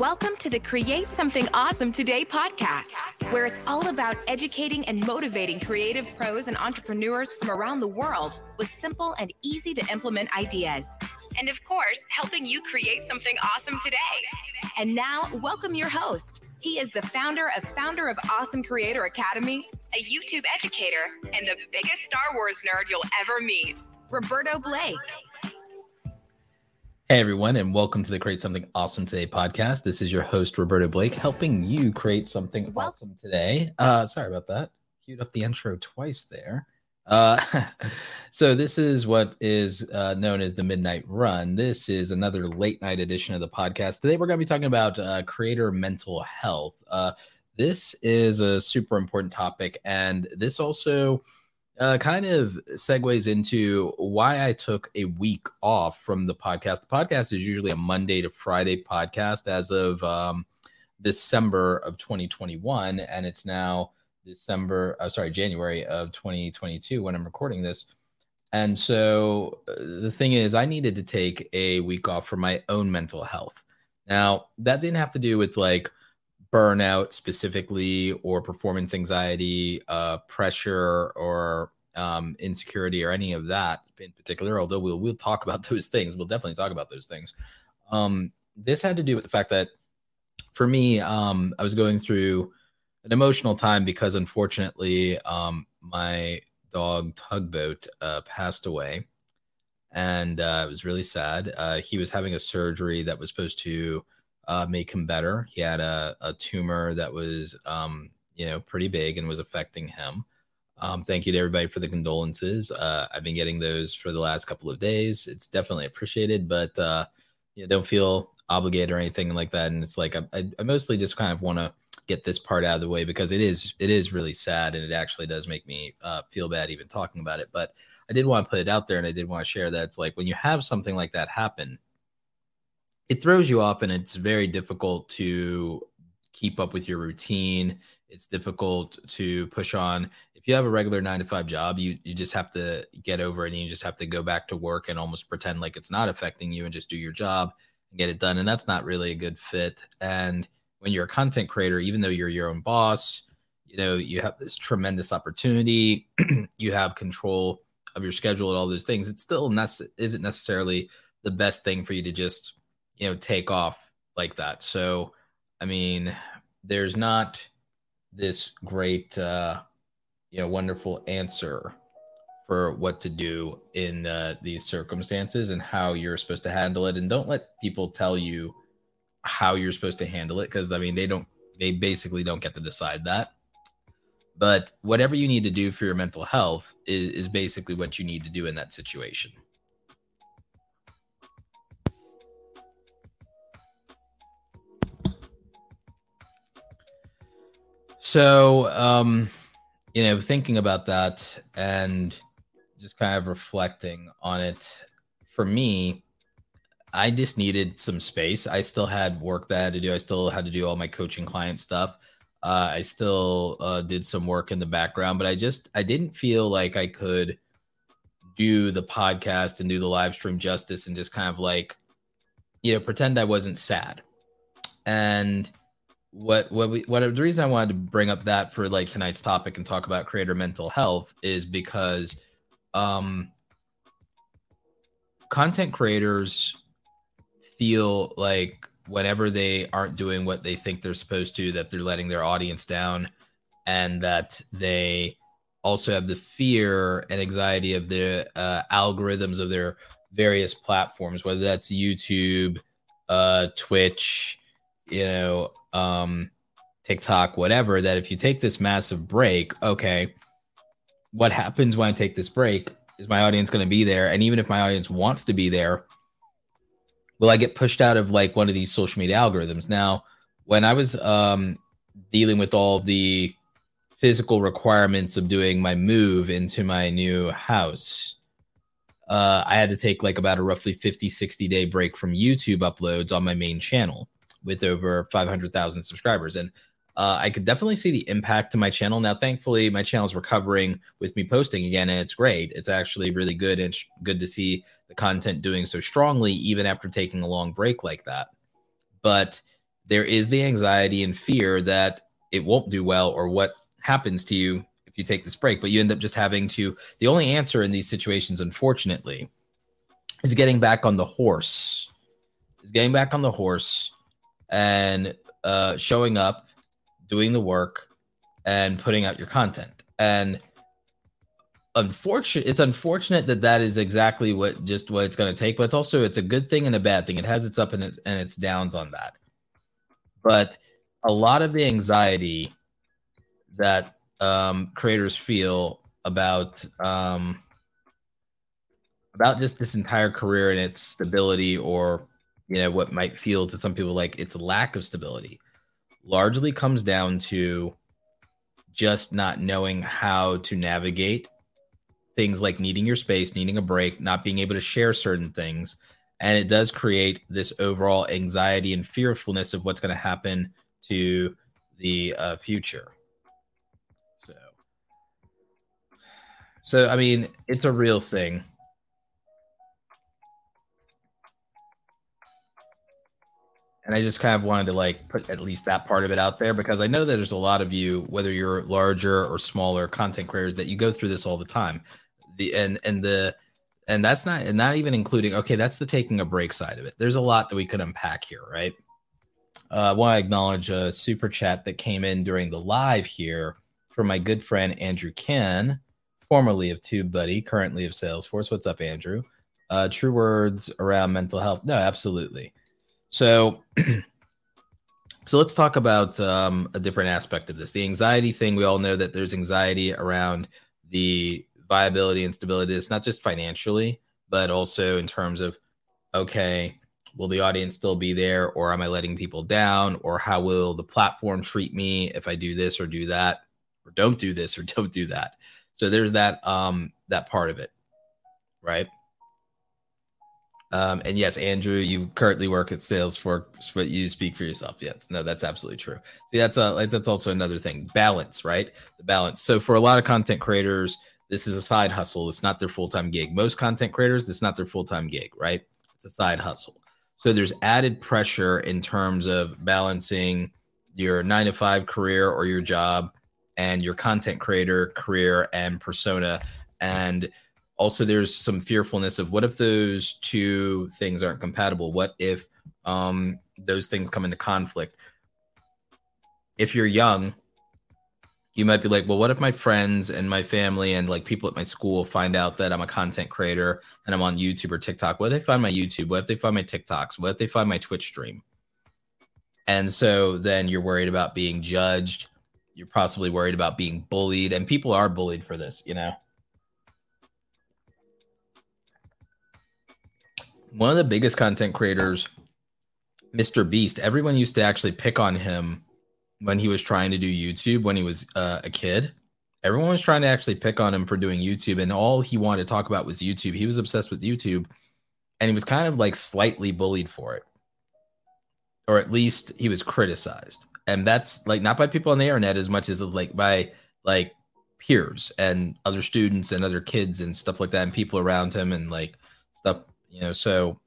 Welcome to the Create Something Awesome Today podcast, where it's all about educating and motivating creative pros and entrepreneurs from around the world with simple and easy to implement ideas. And of course, helping you create something awesome today. And now, welcome your host. He is the founder of Founder of Awesome Creator Academy, a YouTube educator, and the biggest Star Wars nerd you'll ever meet, Roberto Blake. Hey everyone, and welcome to the Create Something Awesome Today podcast. This is your host Roberto Blake, helping you create something well, awesome today. Uh, sorry about that. Queued up the intro twice there. Uh, so this is what is uh, known as the Midnight Run. This is another late night edition of the podcast. Today we're going to be talking about uh, creator mental health. Uh, this is a super important topic, and this also uh, kind of segues into why I took a week off from the podcast. The podcast is usually a Monday to Friday podcast as of um, December of 2021, and it's now December, uh, sorry, January of 2022 when I'm recording this. And so uh, the thing is, I needed to take a week off for my own mental health. Now, that didn't have to do with like burnout specifically or performance anxiety, uh, pressure or um, insecurity or any of that in particular. Although we'll we'll talk about those things, we'll definitely talk about those things. Um, this had to do with the fact that for me, um, I was going through an emotional time because unfortunately, um, my dog Tugboat uh, passed away, and uh, it was really sad. Uh, he was having a surgery that was supposed to uh, make him better. He had a, a tumor that was, um, you know, pretty big and was affecting him. Um, thank you to everybody for the condolences. Uh, I've been getting those for the last couple of days. It's definitely appreciated, but uh, you know, don't feel obligated or anything like that. And it's like I, I mostly just kind of want to get this part out of the way because it is it is really sad and it actually does make me uh, feel bad even talking about it. But I did want to put it out there and I did want to share that it's like when you have something like that happen, it throws you off and it's very difficult to keep up with your routine. It's difficult to push on. If you have a regular nine to five job, you you just have to get over it and you just have to go back to work and almost pretend like it's not affecting you and just do your job and get it done. And that's not really a good fit. And when you're a content creator, even though you're your own boss, you know, you have this tremendous opportunity, you have control of your schedule and all those things. It still nece- isn't necessarily the best thing for you to just you know take off like that. So I mean, there's not this great uh, you know wonderful answer for what to do in uh, these circumstances and how you're supposed to handle it. And don't let people tell you how you're supposed to handle it because i mean they don't they basically don't get to decide that. But whatever you need to do for your mental health is, is basically what you need to do in that situation So, um, you know, thinking about that and just kind of reflecting on it, for me, I just needed some space. I still had work that I had to do. I still had to do all my coaching client stuff. Uh, I still uh, did some work in the background, but I just I didn't feel like I could do the podcast and do the live stream justice and just kind of like you know pretend I wasn't sad. And what what we what the reason I wanted to bring up that for like tonight's topic and talk about creator mental health is because um content creators feel like whenever they aren't doing what they think they're supposed to that they're letting their audience down and that they also have the fear and anxiety of the uh, algorithms of their various platforms whether that's youtube uh, twitch you know, um, TikTok, whatever, that if you take this massive break, okay, what happens when I take this break? Is my audience going to be there? And even if my audience wants to be there, will I get pushed out of like one of these social media algorithms? Now, when I was um, dealing with all the physical requirements of doing my move into my new house, uh, I had to take like about a roughly 50, 60 day break from YouTube uploads on my main channel with over 500,000 subscribers. And uh, I could definitely see the impact to my channel. Now, thankfully, my channel is recovering with me posting again, and it's great. It's actually really good and sh- good to see the content doing so strongly, even after taking a long break like that. But there is the anxiety and fear that it won't do well or what happens to you if you take this break. But you end up just having to, the only answer in these situations, unfortunately, is getting back on the horse, is getting back on the horse and uh, showing up, doing the work, and putting out your content. And unfortunate it's unfortunate that that is exactly what just what it's going to take but it's also it's a good thing and a bad thing it has its up and its and its downs on that but a lot of the anxiety that um, creators feel about um, about just this entire career and its stability or you know what might feel to some people like its lack of stability largely comes down to just not knowing how to navigate things like needing your space, needing a break, not being able to share certain things. And it does create this overall anxiety and fearfulness of what's going to happen to the uh, future. So, so I mean, it's a real thing. And I just kind of wanted to like put at least that part of it out there because I know that there's a lot of you, whether you're larger or smaller content creators, that you go through this all the time. The and and the and that's not and not even including okay, that's the taking a break side of it. There's a lot that we could unpack here, right? Uh, I want to acknowledge a super chat that came in during the live here from my good friend Andrew Ken, formerly of TubeBuddy, currently of Salesforce. What's up, Andrew? Uh, true words around mental health. No, absolutely. So, so let's talk about um, a different aspect of this. The anxiety thing. We all know that there's anxiety around the viability and stability. It's not just financially, but also in terms of, okay, will the audience still be there, or am I letting people down, or how will the platform treat me if I do this or do that, or don't do this or don't do that. So there's that um that part of it, right? Um, and yes, Andrew, you currently work at Salesforce, but you speak for yourself. Yes, no, that's absolutely true. See, that's a like, that's also another thing. Balance, right? The balance. So for a lot of content creators, this is a side hustle. It's not their full time gig. Most content creators, it's not their full time gig, right? It's a side hustle. So there's added pressure in terms of balancing your nine to five career or your job and your content creator career and persona and also there's some fearfulness of what if those two things aren't compatible? What if um, those things come into conflict? If you're young you might be like well what if my friends and my family and like people at my school find out that i'm a content creator and i'm on youtube or tiktok? What if they find my youtube? What if they find my tiktoks? What if they find my twitch stream? And so then you're worried about being judged. You're possibly worried about being bullied and people are bullied for this you know one of the biggest content creators, Mr. Beast, everyone used to actually pick on him when he was trying to do YouTube when he was uh, a kid. Everyone was trying to actually pick on him for doing YouTube, and all he wanted to talk about was YouTube. He was obsessed with YouTube, and he was kind of like slightly bullied for it, or at least he was criticized. And that's like not by people on the internet as much as like by like peers and other students and other kids and stuff like that, and people around him and like stuff you know so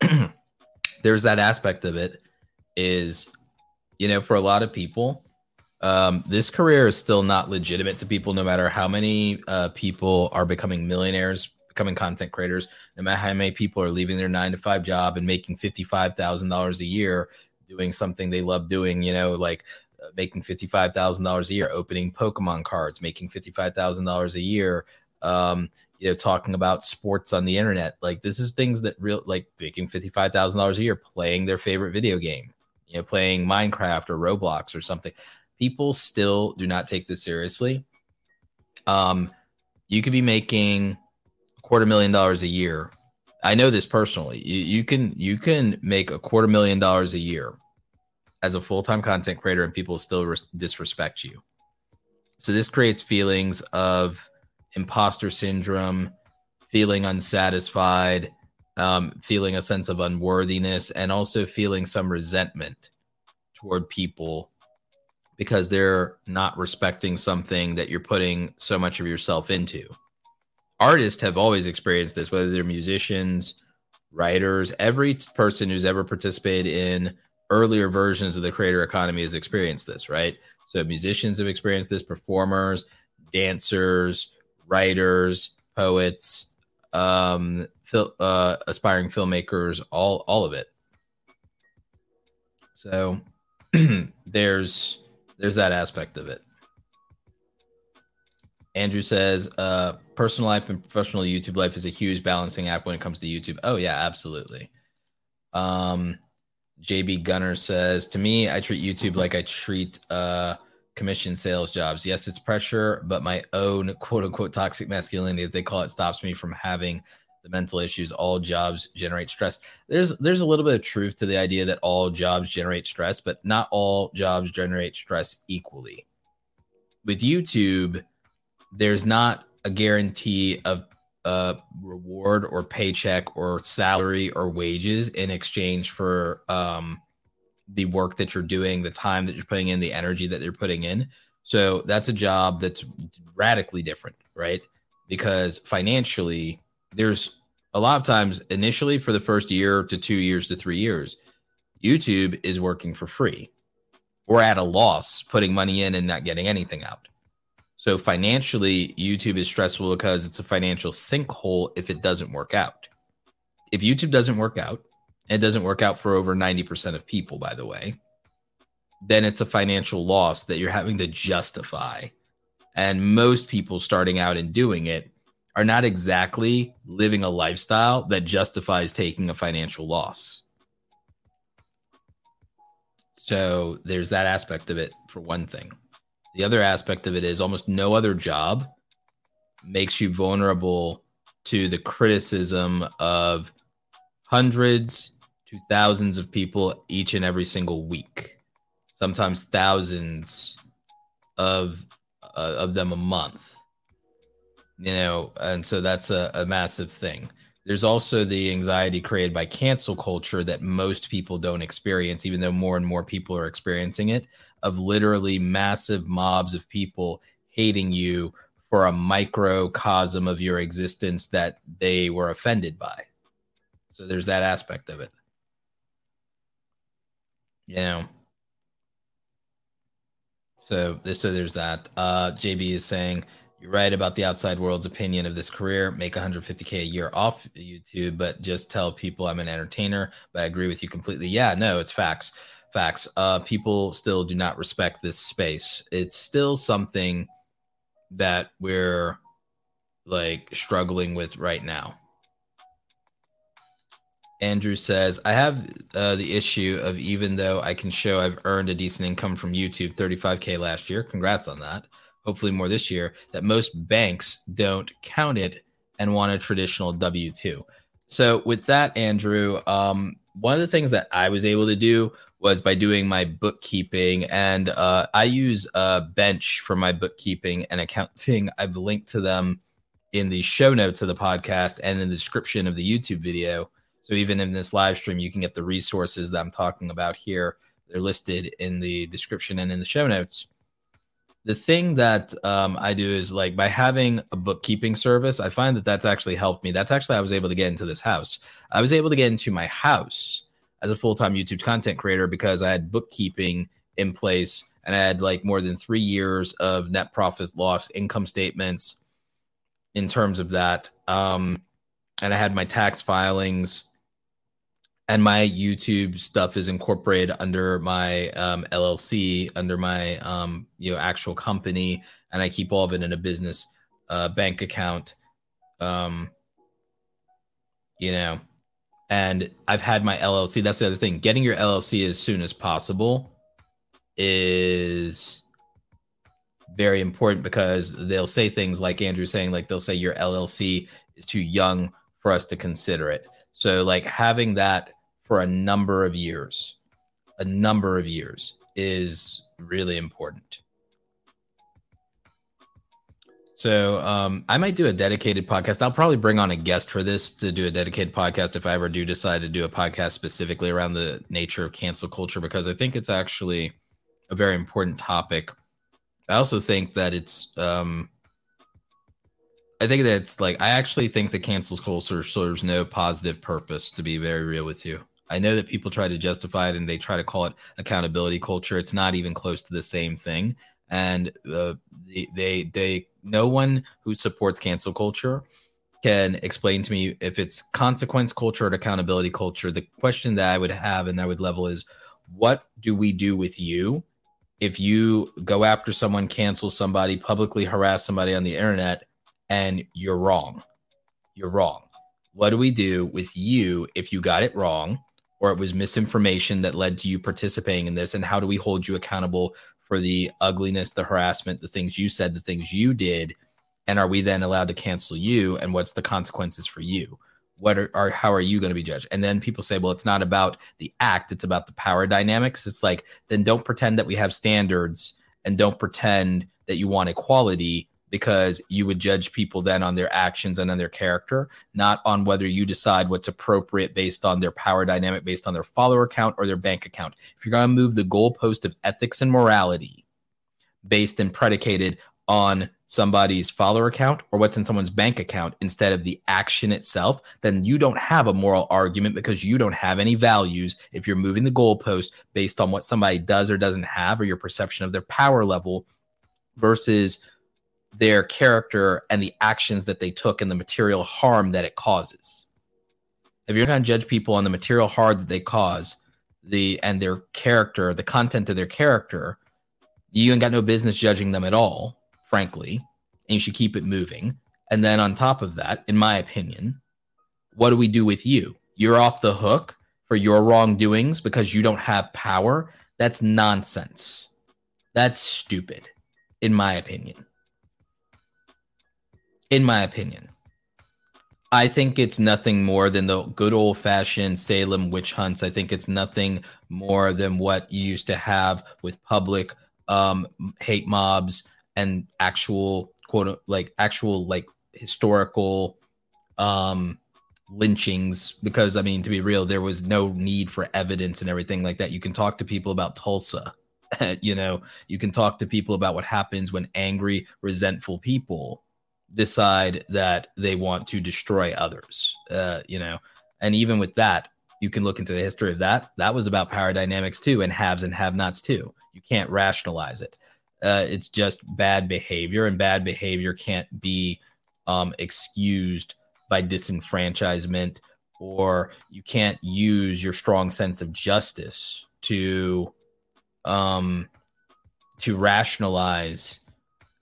there's that aspect of it is you know for a lot of people um, this career is still not legitimate to people no matter how many uh, people are becoming millionaires becoming content creators no matter how many people are leaving their nine to five job and making $55000 a year doing something they love doing you know like uh, making $55000 a year opening pokemon cards making $55000 a year um, you know, talking about sports on the internet. Like this is things that real like making fifty five thousand dollars a year playing their favorite video game, you know, playing Minecraft or Roblox or something. People still do not take this seriously. Um, you could be making a quarter million dollars a year. I know this personally. You, you can you can make a quarter million dollars a year as a full time content creator, and people still res- disrespect you. So this creates feelings of imposter syndrome, feeling unsatisfied, um, feeling a sense of unworthiness, and also feeling some resentment toward people because they're not respecting something that you're putting so much of yourself into. Artists have always experienced this, whether they're musicians, writers, every person who's ever participated in earlier versions of the creator economy has experienced this, right? So musicians have experienced this, performers, dancers, writers, poets, um, fil- uh, aspiring filmmakers, all all of it. So there's there's that aspect of it. Andrew says, uh, personal life and professional YouTube life is a huge balancing act when it comes to YouTube. Oh yeah, absolutely. Um, JB Gunner says, to me, I treat YouTube like I treat uh commission sales jobs. Yes, it's pressure, but my own quote unquote toxic masculinity, as they call it, stops me from having the mental issues. All jobs generate stress. There's there's a little bit of truth to the idea that all jobs generate stress, but not all jobs generate stress equally. With YouTube, there's not a guarantee of a reward or paycheck or salary or wages in exchange for um the work that you're doing, the time that you're putting in, the energy that you're putting in. So that's a job that's radically different, right? Because financially, there's a lot of times initially for the first year to two years to three years, YouTube is working for free or at a loss, putting money in and not getting anything out. So financially, YouTube is stressful because it's a financial sinkhole if it doesn't work out. If YouTube doesn't work out, it doesn't work out for over 90% of people, by the way, then it's a financial loss that you're having to justify. And most people starting out and doing it are not exactly living a lifestyle that justifies taking a financial loss. So there's that aspect of it for one thing. The other aspect of it is almost no other job makes you vulnerable to the criticism of hundreds to thousands of people each and every single week, sometimes thousands of uh, of them a month. You know, and so that's a, a massive thing. There's also the anxiety created by cancel culture that most people don't experience, even though more and more people are experiencing it, of literally massive mobs of people hating you for a microcosm of your existence that they were offended by. So there's that aspect of it. Yeah. So so there's that. Uh, JB is saying you're right about the outside world's opinion of this career. Make 150k a year off YouTube, but just tell people I'm an entertainer. But I agree with you completely. Yeah, no, it's facts. Facts. Uh, people still do not respect this space. It's still something that we're like struggling with right now. Andrew says, I have uh, the issue of even though I can show I've earned a decent income from YouTube, 35K last year. Congrats on that. Hopefully more this year, that most banks don't count it and want a traditional W 2. So, with that, Andrew, um, one of the things that I was able to do was by doing my bookkeeping, and uh, I use a bench for my bookkeeping and accounting. I've linked to them in the show notes of the podcast and in the description of the YouTube video. So even in this live stream, you can get the resources that I'm talking about here. They're listed in the description and in the show notes. The thing that um, I do is like by having a bookkeeping service, I find that that's actually helped me. That's actually I was able to get into this house. I was able to get into my house as a full time YouTube content creator because I had bookkeeping in place and I had like more than three years of net profit loss income statements in terms of that. Um, and I had my tax filings and my YouTube stuff is incorporated under my um, LLC, under my um, you know actual company, and I keep all of it in a business uh, bank account. Um, you know, and I've had my LLC. That's the other thing. Getting your LLC as soon as possible is very important because they'll say things like Andrew saying, like they'll say your LLC is too young for us to consider it. So like having that for a number of years, a number of years is really important. So um, I might do a dedicated podcast. I'll probably bring on a guest for this to do a dedicated podcast if I ever do decide to do a podcast specifically around the nature of cancel culture because I think it's actually a very important topic. I also think that it's um, I think that it's like I actually think the cancel culture serves no positive purpose to be very real with you. I know that people try to justify it and they try to call it accountability culture. It's not even close to the same thing. And uh, they, they, they, no one who supports cancel culture can explain to me if it's consequence culture or accountability culture. The question that I would have and I would level is, what do we do with you if you go after someone, cancel somebody, publicly harass somebody on the internet, and you're wrong? You're wrong. What do we do with you if you got it wrong or it was misinformation that led to you participating in this? And how do we hold you accountable for the ugliness, the harassment, the things you said, the things you did? And are we then allowed to cancel you? And what's the consequences for you? What are, are how are you going to be judged? And then people say, well, it's not about the act, it's about the power dynamics. It's like, then don't pretend that we have standards and don't pretend that you want equality because you would judge people then on their actions and on their character, not on whether you decide what's appropriate based on their power dynamic, based on their follower count or their bank account. If you're going to move the goalpost of ethics and morality based and predicated on somebody's follower account or what's in someone's bank account instead of the action itself, then you don't have a moral argument because you don't have any values if you're moving the goalpost based on what somebody does or doesn't have or your perception of their power level versus their character and the actions that they took and the material harm that it causes. If you're going to judge people on the material harm that they cause, the and their character, the content of their character, you ain't got no business judging them at all, frankly. And you should keep it moving. And then on top of that, in my opinion, what do we do with you? You're off the hook for your wrongdoings because you don't have power. That's nonsense. That's stupid, in my opinion in my opinion. I think it's nothing more than the good old fashioned Salem witch hunts. I think it's nothing more than what you used to have with public um, hate mobs and actual quote like actual like historical um, lynchings. Because I mean, to be real, there was no need for evidence and everything like that. You can talk to people about Tulsa. you know, you can talk to people about what happens when angry, resentful people decide that they want to destroy others. Uh, you know, and even with that, you can look into the history of that. That was about power dynamics too, and haves and have-nots too. You can't rationalize it. Uh, it's just bad behavior, and bad behavior can't be um, excused by disenfranchisement, or you can't use your strong sense of justice to um, to rationalize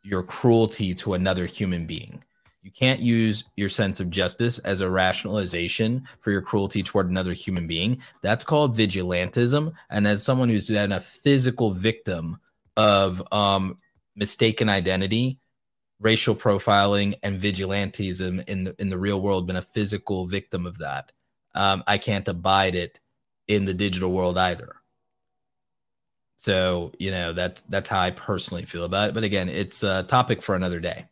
your cruelty to another human being. You can't use your sense of justice as a rationalization for your cruelty toward another human being. That's called vigilantism. And as someone who's been a physical victim of um, mistaken identity, racial profiling, and vigilantism in the, in the real world, been a physical victim of that. Um, I can't abide it in the digital world either. So you know that's that's how I personally feel about it. But again, it's a topic for another day.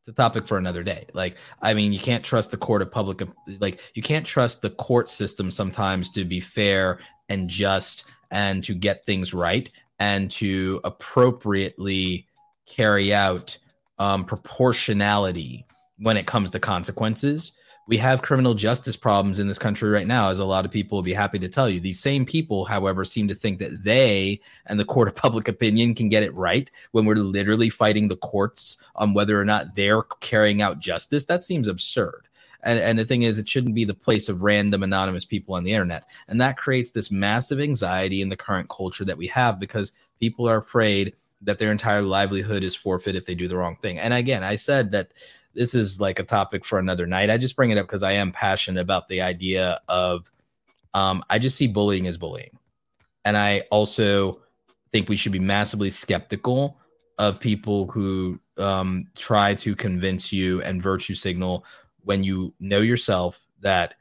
It's a topic for another day. Like I mean, you can't trust the court of public. Like you can't trust the court system sometimes to be fair and just and to get things right and to appropriately carry out um, proportionality when it comes to consequences we have criminal justice problems in this country right now, as a lot of people will be happy to tell you. These same people, however, seem to think that they and the court of public opinion can get it right when we're literally fighting the courts on whether or not they're carrying out justice. That seems absurd. And, and the thing is, it shouldn't be the place of random anonymous people on the internet. And that creates this massive anxiety in the current culture that we have because people are afraid that their entire livelihood is forfeit if they do the wrong thing. And again, I said that this is like a topic for another night. I just bring it up because I am passionate about the idea of um, I just see bullying as bullying. And I also think we should be massively skeptical of people who um, try to convince you and virtue signal when you know yourself that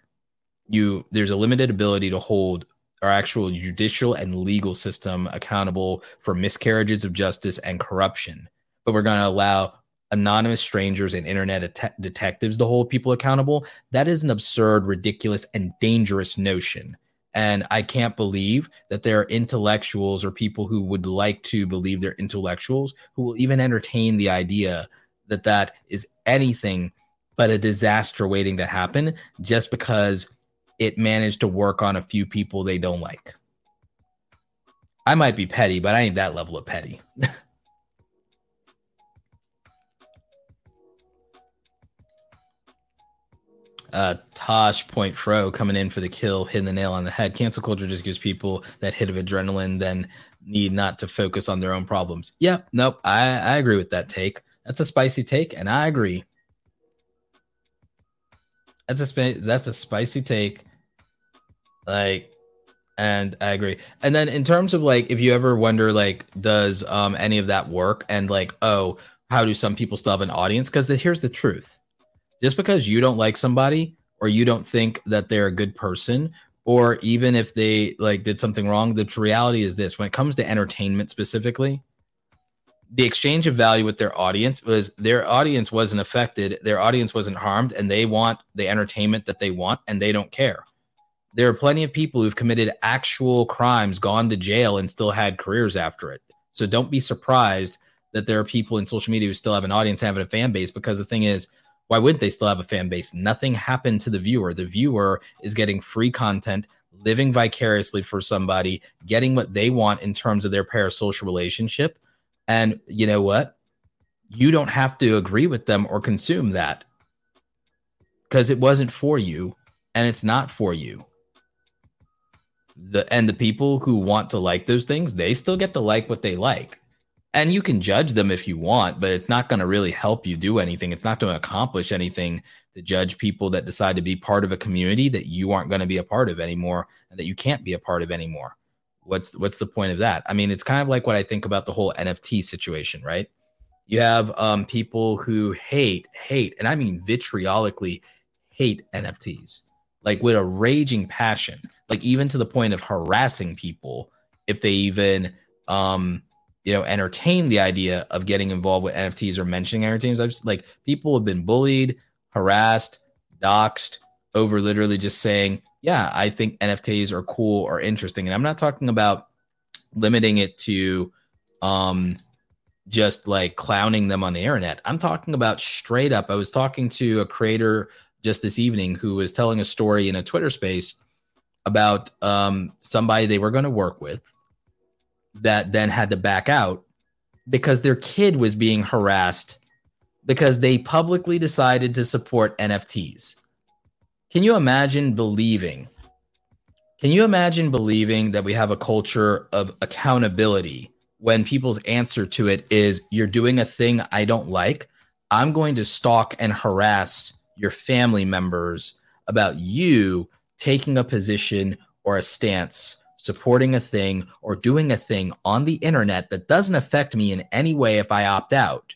you there's a limited ability to hold our actual judicial and legal system accountable for miscarriages of justice and corruption but we're going to allow anonymous strangers and internet det- detectives to hold people accountable, that is an absurd, ridiculous, and dangerous notion. And I can't believe that there are intellectuals or people who would like to believe they're intellectuals who will even entertain the idea that that is anything but a disaster waiting to happen just because it managed to work on a few people they don't like. I might be petty, but I ain't that level of petty. uh, Tosh Point Fro coming in for the kill, hitting the nail on the head. Cancel culture just gives people that hit of adrenaline, then need not to focus on their own problems. Yeah, nope, I, I agree with that take. That's a spicy take, and I agree. That's a sp- that's a spicy take. Like, and I agree. And then in terms of like, if you ever wonder, like, does um any of that work? And like, oh, how do some people still have an audience? Because here's the truth just because you don't like somebody or you don't think that they're a good person or even if they like did something wrong the reality is this when it comes to entertainment specifically the exchange of value with their audience was their audience wasn't affected their audience wasn't harmed and they want the entertainment that they want and they don't care. There are plenty of people who've committed actual crimes gone to jail and still had careers after it. So don't be surprised that there are people in social media who still have an audience having a fan base because the thing is why wouldn't they still have a fan base? Nothing happened to the viewer. The viewer is getting free content, living vicariously for somebody, getting what they want in terms of their parasocial relationship. And you know what? You don't have to agree with them or consume that because it wasn't for you and it's not for you. The and the people who want to like those things, they still get to like what they like and you can judge them if you want, but it's not going to really help you do anything. It's not going to accomplish anything to judge people that decide to be part of a community that you aren't going to be a part of anymore and that you can't be a part of anymore. What's what's the point of that? I mean, it's kind of like what I think about the whole NFT situation, right? You have um, people who hate, hate, and I mean vitriolically hate NFTs, like with a raging passion, like even to the point of harassing people if they even um you know, entertain the idea of getting involved with NFTs or mentioning NFTs. I've like people have been bullied, harassed, doxxed over literally just saying, yeah, I think NFTs are cool or interesting. And I'm not talking about limiting it to um just like clowning them on the internet. I'm talking about straight up. I was talking to a creator just this evening who was telling a story in a Twitter space about um somebody they were going to work with that then had to back out because their kid was being harassed because they publicly decided to support NFTs. Can you imagine believing? Can you imagine believing that we have a culture of accountability when people's answer to it is you're doing a thing I don't like? I'm going to stalk and harass your family members about you taking a position or a stance supporting a thing or doing a thing on the internet that doesn't affect me in any way if I opt out.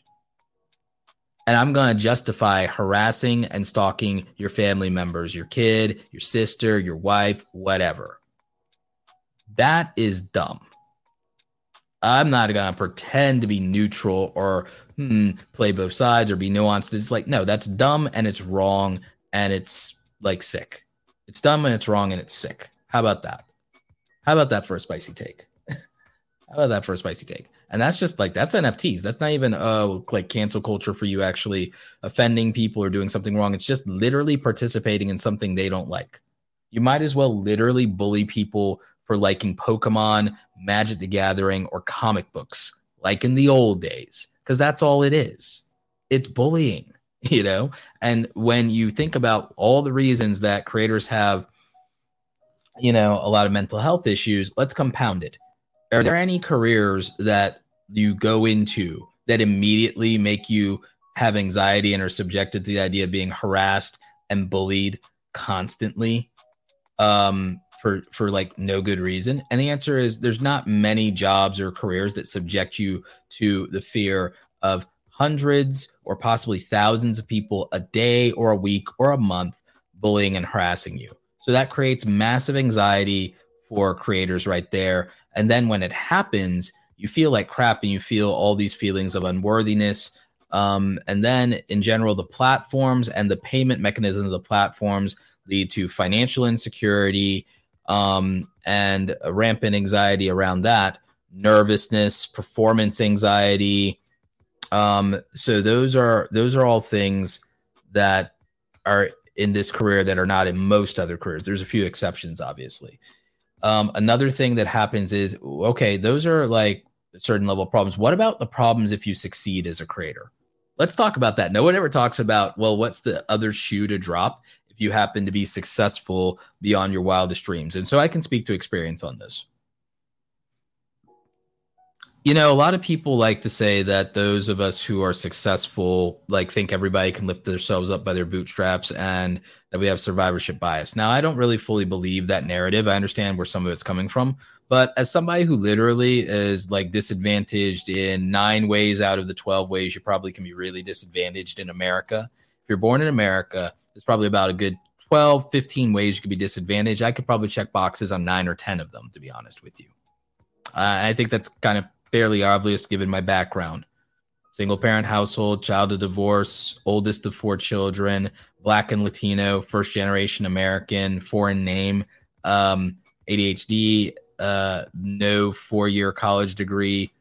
And I'm going to justify harassing and stalking your family members, your kid, your sister, your wife, whatever. That is dumb. I'm not going to pretend to be neutral or hmm, play both sides or be nuanced. It's like, no, that's dumb and it's wrong and it's like sick. It's dumb and it's wrong and it's sick. How about that? How about that for a spicy take? How about that for a spicy take? And that's just like that's NFTs. That's not even uh like cancel culture for you actually offending people or doing something wrong. It's just literally participating in something they don't like. You might as well literally bully people for liking Pokemon, Magic the Gathering, or comic books, like in the old days, because that's all it is. It's bullying, you know? And when you think about all the reasons that creators have you know, a lot of mental health issues, let's compound it. Are there any careers that you go into that immediately make you have anxiety and are subjected to the idea of being harassed and bullied constantly um, for for like no good reason? And the answer is there's not many jobs or careers that subject you to the fear of hundreds or possibly thousands of people a day or a week or a month bullying and harassing you. So that creates massive anxiety for creators right there. And then when it happens, you feel like crap and you feel all these feelings of unworthiness. Um, and then in general, the platforms and the payment mechanisms of the platforms lead to financial insecurity um, and rampant anxiety around that, nervousness, performance anxiety. Um, so those are those are all things that are in this career that are not in most other careers. There's a few exceptions, obviously. Um, another thing that happens is okay, those are like certain level problems. What about the problems if you succeed as a creator? Let's talk about that. No one ever talks about, well, what's the other shoe to drop if you happen to be successful beyond your wildest dreams? And so I can speak to experience on this. You know, a lot of people like to say that those of us who are successful like think everybody can lift themselves up by their bootstraps and that we have survivorship bias. Now, I don't really fully believe that narrative. I understand where some of it's coming from, but as somebody who literally is like disadvantaged in 9 ways out of the 12 ways you probably can be really disadvantaged in America. If you're born in America, there's probably about a good 12, 15 ways you could be disadvantaged. I could probably check boxes on 9 or 10 of them to be honest with you. Uh, I think that's kind of fairly obvious given my background. Single parent household, child of divorce, oldest of four children, black and Latino, first generation American, foreign name, um, ADHD, uh, no four year college degree,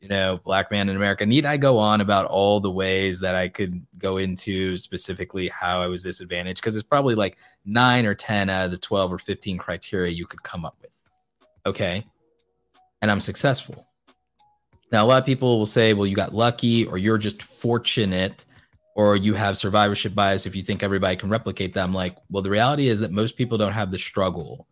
you know, black man in America. Need I go on about all the ways that I could go into specifically how I was disadvantaged? Because it's probably like nine or 10 out of the 12 or 15 criteria you could come up with. Okay. And I'm successful. Now, a lot of people will say, well, you got lucky or you're just fortunate or you have survivorship bias if you think everybody can replicate that. I'm like, well, the reality is that most people don't have the struggle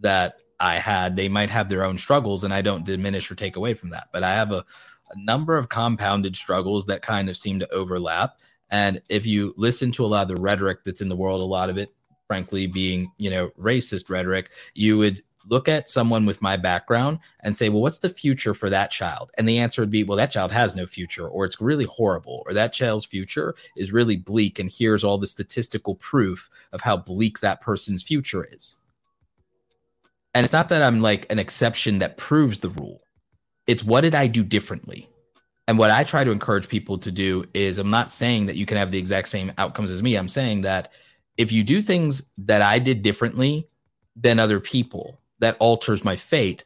that I had. They might have their own struggles, and I don't diminish or take away from that. But I have a, a number of compounded struggles that kind of seem to overlap. And if you listen to a lot of the rhetoric that's in the world, a lot of it, frankly, being, you know, racist rhetoric, you would look at someone with my background and say, well, what's the future for that child? And the answer would be, well, that child has no future, or it's really horrible, or that child's future is really bleak. And here's all the statistical proof of how bleak that person's future is. And it's not that I'm like an exception that proves the rule, it's what did I do differently? And what I try to encourage people to do is I'm not saying that you can have the exact same outcomes as me. I'm saying that if you do things that I did differently than other people, that alters my fate,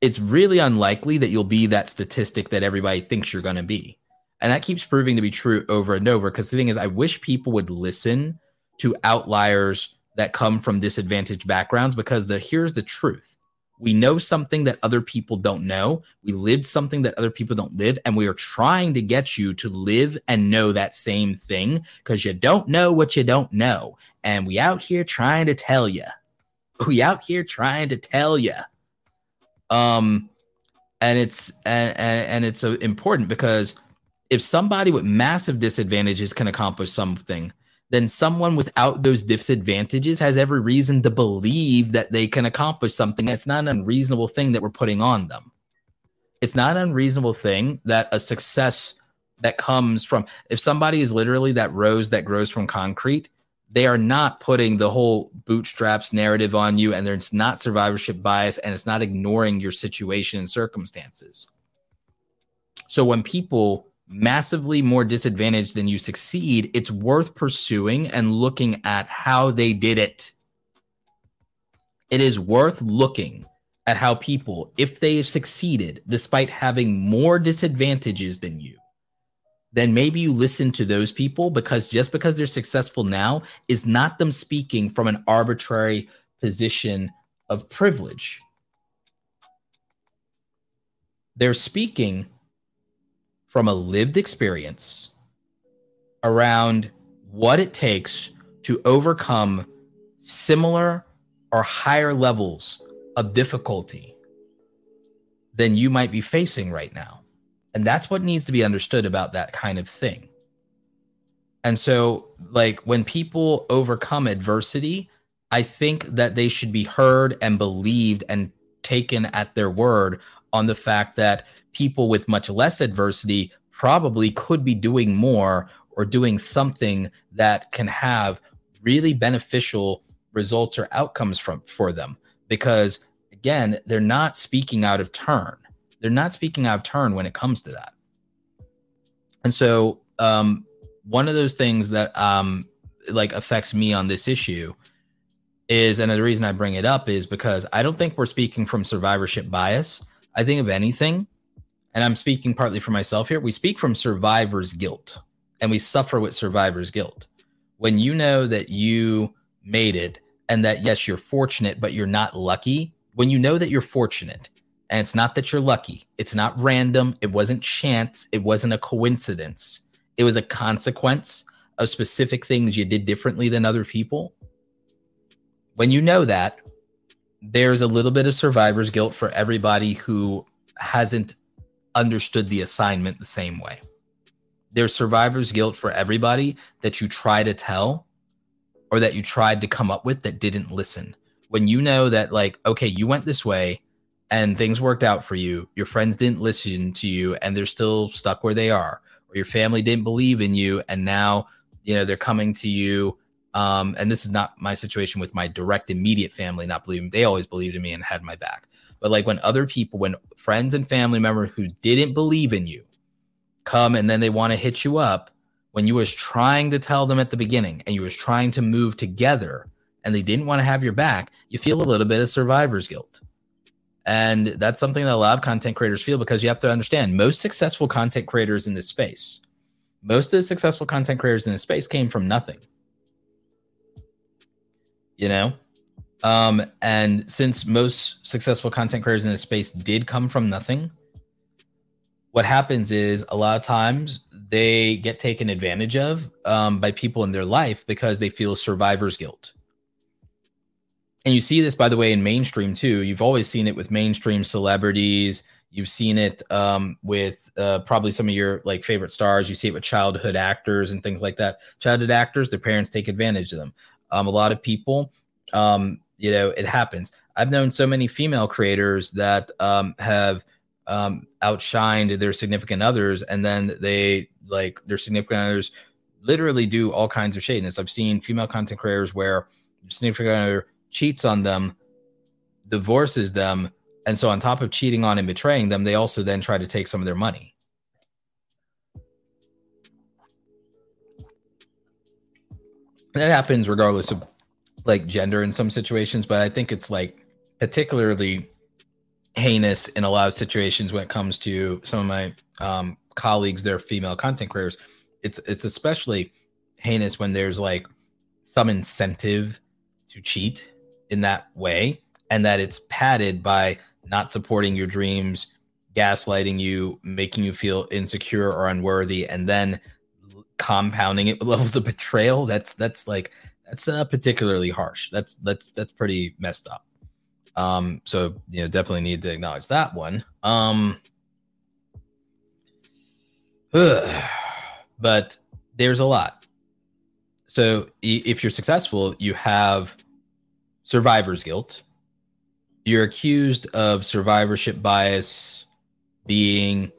it's really unlikely that you'll be that statistic that everybody thinks you're going to be. And that keeps proving to be true over and over. Because the thing is, I wish people would listen to outliers that come from disadvantaged backgrounds because the here's the truth. We know something that other people don't know. We lived something that other people don't live. And we are trying to get you to live and know that same thing because you don't know what you don't know. And we out here trying to tell you we out here trying to tell you. Um, and it's and and, it's uh, important because if somebody with massive disadvantages can accomplish something, then someone without those disadvantages has every reason to believe that they can accomplish something. That's not an unreasonable thing that we're putting on them. It's not an unreasonable thing that a success that comes from if somebody is literally that rose that grows from concrete they are not putting the whole bootstraps narrative on you and there's not survivorship bias and it's not ignoring your situation and circumstances. So when people massively more disadvantaged than you succeed, it's worth pursuing and looking at how they did it. It is worth looking at how people, if they succeeded despite having more disadvantages than you, then maybe you listen to those people because just because they're successful now is not them speaking from an arbitrary position of privilege. They're speaking from a lived experience around what it takes to overcome similar or higher levels of difficulty than you might be facing right now. And that's what needs to be understood about that kind of thing. And so, like, when people overcome adversity, I think that they should be heard and believed and taken at their word on the fact that people with much less adversity probably could be doing more or doing something that can have really beneficial results or outcomes from for them because again they're not speaking out of turn they're not speaking out of turn when it comes to that. And so, um, one of those things that um, like affects me on this issue is, and the reason I bring it up is because I don't think we're speaking from survivorship bias. I think of anything, and I'm speaking partly for myself here. We speak from survivor's guilt, and we suffer with survivor's guilt. when you know that you made it and that yes, you're fortunate, but you're not lucky. When you know that you're fortunate and it's not that you're lucky, it's not random, it wasn't chance, it wasn't a coincidence, it was a consequence of specific things you did differently than other people. When you know that, there's a little bit of survivor's guilt for everybody who hasn't understood the assignment the same way. There's survivor's guilt for everybody that you try to tell or that you tried to come up with that didn't listen. When you know that, like, okay, you went this way and things worked out for you, your friends didn't listen to you and they're still stuck where they are, or your family didn't believe in you and now, you know, they're coming to you. Um, and this is not my situation with my direct immediate family not believing they always believed in me and had my back but like when other people when friends and family members who didn't believe in you come and then they want to hit you up when you was trying to tell them at the beginning and you was trying to move together and they didn't want to have your back, you feel a little bit of survivor's guilt. And that's something that a lot of content creators feel because you have to understand most successful content creators in this space, most of the successful content creators in this space came from nothing. You know? Um, and since most successful content creators in this space did come from nothing, what happens is a lot of times they get taken advantage of um, by people in their life because they feel survivor's guilt. And you see this, by the way, in mainstream too. You've always seen it with mainstream celebrities. You've seen it um, with uh, probably some of your like favorite stars. You see it with childhood actors and things like that. Childhood actors, their parents take advantage of them. Um, a lot of people, um, you know, it happens. I've known so many female creators that um, have um, outshined their significant others, and then they like their significant others literally do all kinds of shadiness. I've seen female content creators where significant other cheats on them, divorces them, and so on top of cheating on and betraying them, they also then try to take some of their money. that happens regardless of like gender in some situations, but I think it's like particularly heinous in a lot of situations when it comes to some of my um, colleagues, they're female content creators. It's it's especially heinous when there's like some incentive to cheat in that way, and that it's padded by not supporting your dreams, gaslighting you, making you feel insecure or unworthy, and then compounding it with levels of betrayal. That's that's like that's uh, particularly harsh. That's that's that's pretty messed up. Um, so you know, definitely need to acknowledge that one. Um, but there's a lot. So if you're successful, you have survivor's guilt. You're accused of survivorship bias, being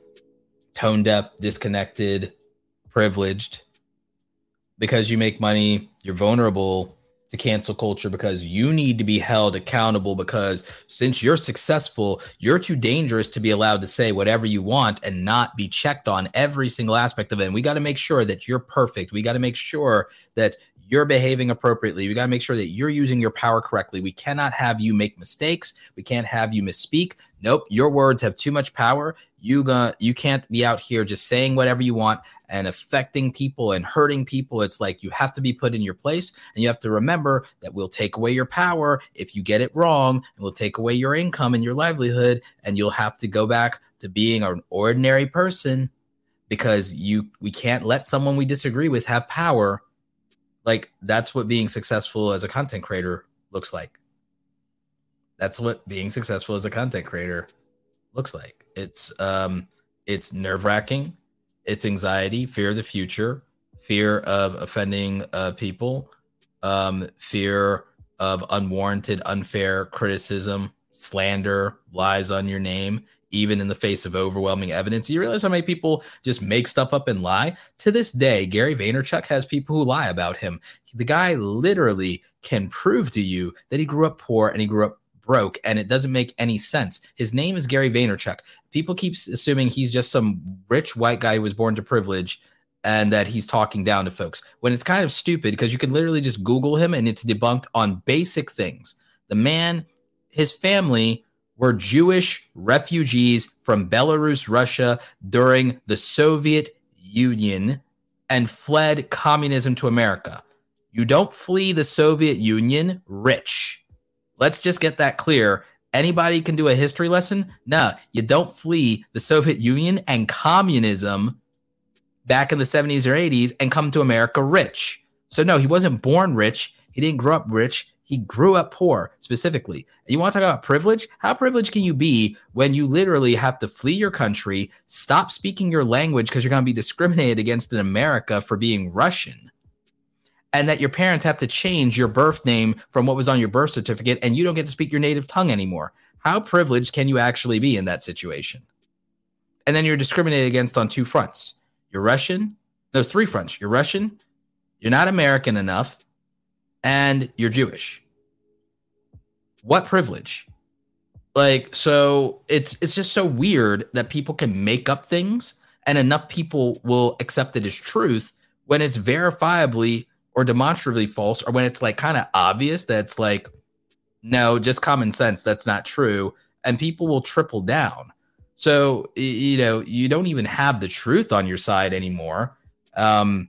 tone deaf, disconnected, privileged. Because you make money, you're vulnerable to cancel culture because you need to be held accountable because since you're successful, you're too dangerous to be allowed to say whatever you want and not be checked on every single aspect of it. And we got to make sure that you're perfect. We got to make sure that you're behaving appropriately. We got to make sure that you're using your power correctly. We cannot have you make mistakes. We can't have you misspeak. Nope, your words have too much power. You gonna you can't be out here just saying whatever you want and affecting people and hurting people. It's like you have to be put in your place and you have to remember that we'll take away your power if you get it wrong and we'll take away your income and your livelihood and you'll have to go back to being an ordinary person because you we can't let someone we disagree with have power like that's what being successful as a content creator looks like. That's what being successful as a content creator looks like. It's um it's nerve-wracking. It's anxiety fear of the future fear of offending uh, people um fear of unwarranted unfair criticism slander lies on your name even in the face of overwhelming evidence. You realize how many people just make stuff up and lie? To this day, Gary Vaynerchuk has people who lie about him. The guy literally can prove to you that he grew up poor and he grew up broke and it doesn't make any sense. His name is Gary Vaynerchuk. People keep assuming he's just some rich white guy who was born to privilege and that he's talking down to folks when it's kind of stupid because you can literally just Google him and it's debunked on basic things. The man, his family were Jewish refugees from Belarus, Russia during the Soviet Union and fled communism to America. You don't flee the Soviet Union rich. Let's just get that clear. Anybody can do a history lesson? No, you don't flee the Soviet Union and communism back in the 70s or 80s and come to America rich. So, no, he wasn't born rich. He didn't grow up rich. He grew up poor specifically. You want to talk about privilege? How privileged can you be when you literally have to flee your country, stop speaking your language because you're going to be discriminated against in America for being Russian? And that your parents have to change your birth name from what was on your birth certificate and you don't get to speak your native tongue anymore. How privileged can you actually be in that situation? And then you're discriminated against on two fronts. You're Russian. No, three fronts. You're Russian. You're not American enough and you're Jewish. What privilege? Like so it's it's just so weird that people can make up things and enough people will accept it as truth when it's verifiably or demonstrably false or when it's like kind of obvious that it's like no, just common sense that's not true and people will triple down. So, you know, you don't even have the truth on your side anymore. Um,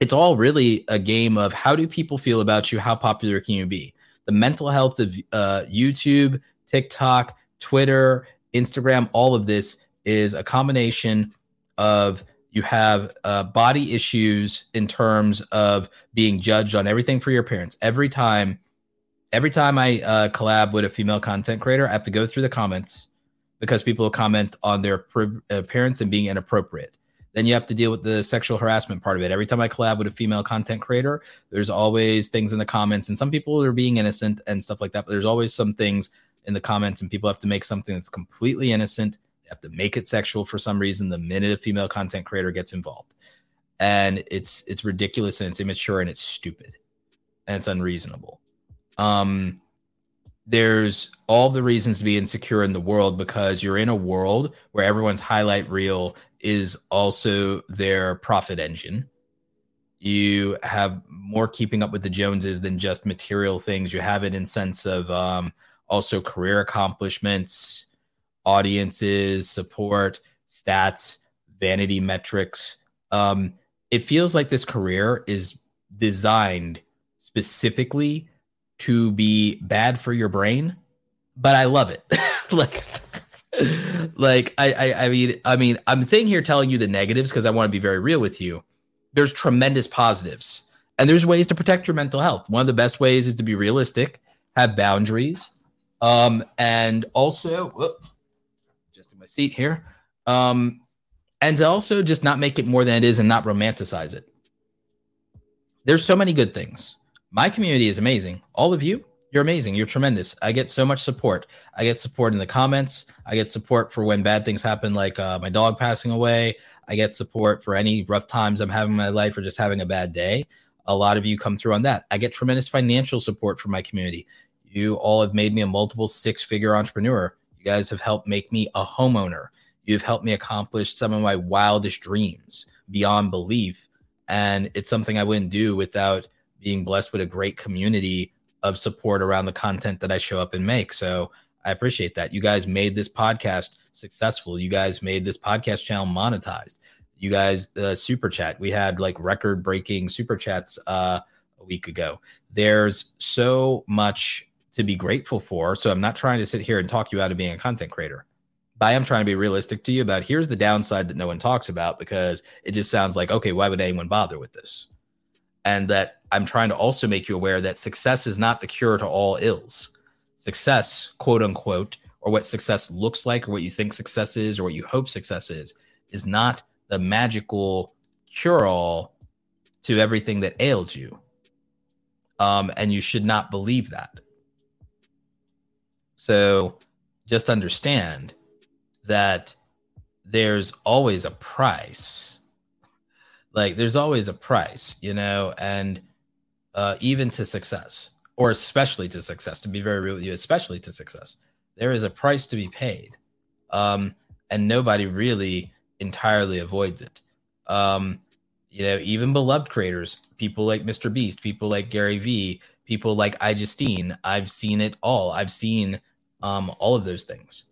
it's all really a game of how do people feel about you? How popular can you be? The mental health of uh, YouTube, TikTok, Twitter, Instagram, all of this is a combination of you have uh, body issues in terms of being judged on everything for your appearance. Every time, every time I uh, collab with a female content creator, I have to go through the comments because people comment on their appearance and being inappropriate. Then you have to deal with the sexual harassment part of it. Every time I collab with a female content creator, there's always things in the comments, and some people are being innocent and stuff like that. But there's always some things in the comments, and people have to make something that's completely innocent. They have to make it sexual for some reason the minute a female content creator gets involved. And it's it's ridiculous and it's immature and it's stupid and it's unreasonable. Um, there's all the reasons to be insecure in the world because you're in a world where everyone's highlight reel is also their profit engine. You have more keeping up with the Joneses than just material things. You have it in sense of um, also career accomplishments, audiences, support, stats, vanity metrics. Um, it feels like this career is designed specifically to be bad for your brain, but I love it. like like I, I I mean I mean I'm sitting here telling you the negatives because I want to be very real with you. There's tremendous positives. And there's ways to protect your mental health. One of the best ways is to be realistic, have boundaries, um, and also whoop, just in my seat here. Um, and to also just not make it more than it is and not romanticize it. There's so many good things. My community is amazing. All of you, you're amazing. You're tremendous. I get so much support. I get support in the comments. I get support for when bad things happen, like uh, my dog passing away. I get support for any rough times I'm having in my life or just having a bad day. A lot of you come through on that. I get tremendous financial support from my community. You all have made me a multiple six figure entrepreneur. You guys have helped make me a homeowner. You've helped me accomplish some of my wildest dreams beyond belief. And it's something I wouldn't do without being blessed with a great community of support around the content that I show up and make. So I appreciate that. You guys made this podcast successful. You guys made this podcast channel monetized. You guys uh, super chat. We had like record breaking super chats uh, a week ago. There's so much to be grateful for. So I'm not trying to sit here and talk you out of being a content creator. But I am trying to be realistic to you about here's the downside that no one talks about because it just sounds like, okay, why would anyone bother with this? and that I'm trying to also make you aware that success is not the cure to all ills. Success, quote unquote, or what success looks like, or what you think success is, or what you hope success is, is not the magical cure all to everything that ails you. Um, and you should not believe that. So just understand that there's always a price like there's always a price you know and uh, even to success or especially to success to be very real with you especially to success there is a price to be paid um, and nobody really entirely avoids it um, you know even beloved creators people like mr beast people like gary vee people like iJustine. i've seen it all i've seen um, all of those things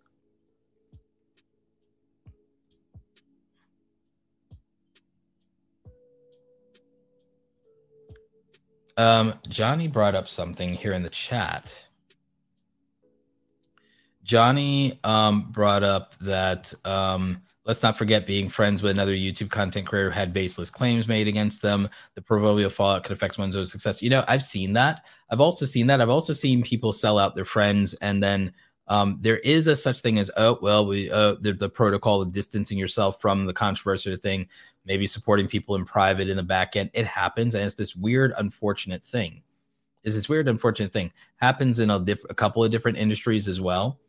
Um, Johnny brought up something here in the chat. Johnny um, brought up that um, let's not forget being friends with another YouTube content creator who had baseless claims made against them. The proverbial fallout could affect one's own success. You know, I've seen that. I've also seen that. I've also seen people sell out their friends and then um, there is a such thing as oh well we uh, the, the protocol of distancing yourself from the controversial thing maybe supporting people in private in the back end it happens and it's this weird unfortunate thing is this weird unfortunate thing happens in a, diff- a couple of different industries as well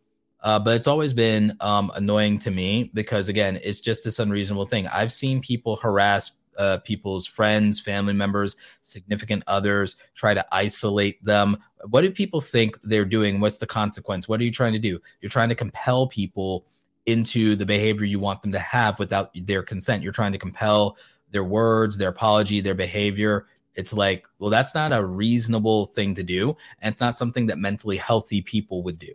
uh, but it's always been um, annoying to me because again it's just this unreasonable thing i've seen people harass uh, people's friends, family members, significant others, try to isolate them. What do people think they're doing? What's the consequence? What are you trying to do? You're trying to compel people into the behavior you want them to have without their consent. You're trying to compel their words, their apology, their behavior. It's like, well, that's not a reasonable thing to do. And it's not something that mentally healthy people would do.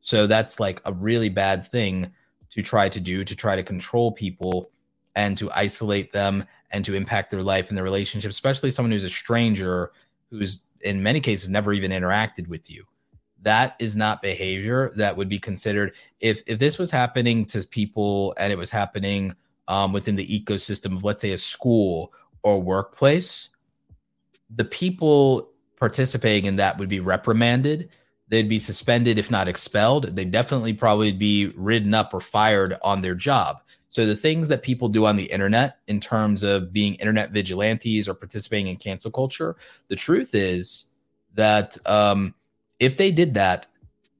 So that's like a really bad thing to try to do to try to control people and to isolate them and to impact their life and their relationship, especially someone who's a stranger who's in many cases never even interacted with you. That is not behavior that would be considered if if this was happening to people and it was happening um, within the ecosystem of let's say a school or workplace, the people participating in that would be reprimanded. They'd be suspended, if not expelled. They'd definitely probably be ridden up or fired on their job. So the things that people do on the internet in terms of being internet vigilantes or participating in cancel culture, the truth is that um, if they did that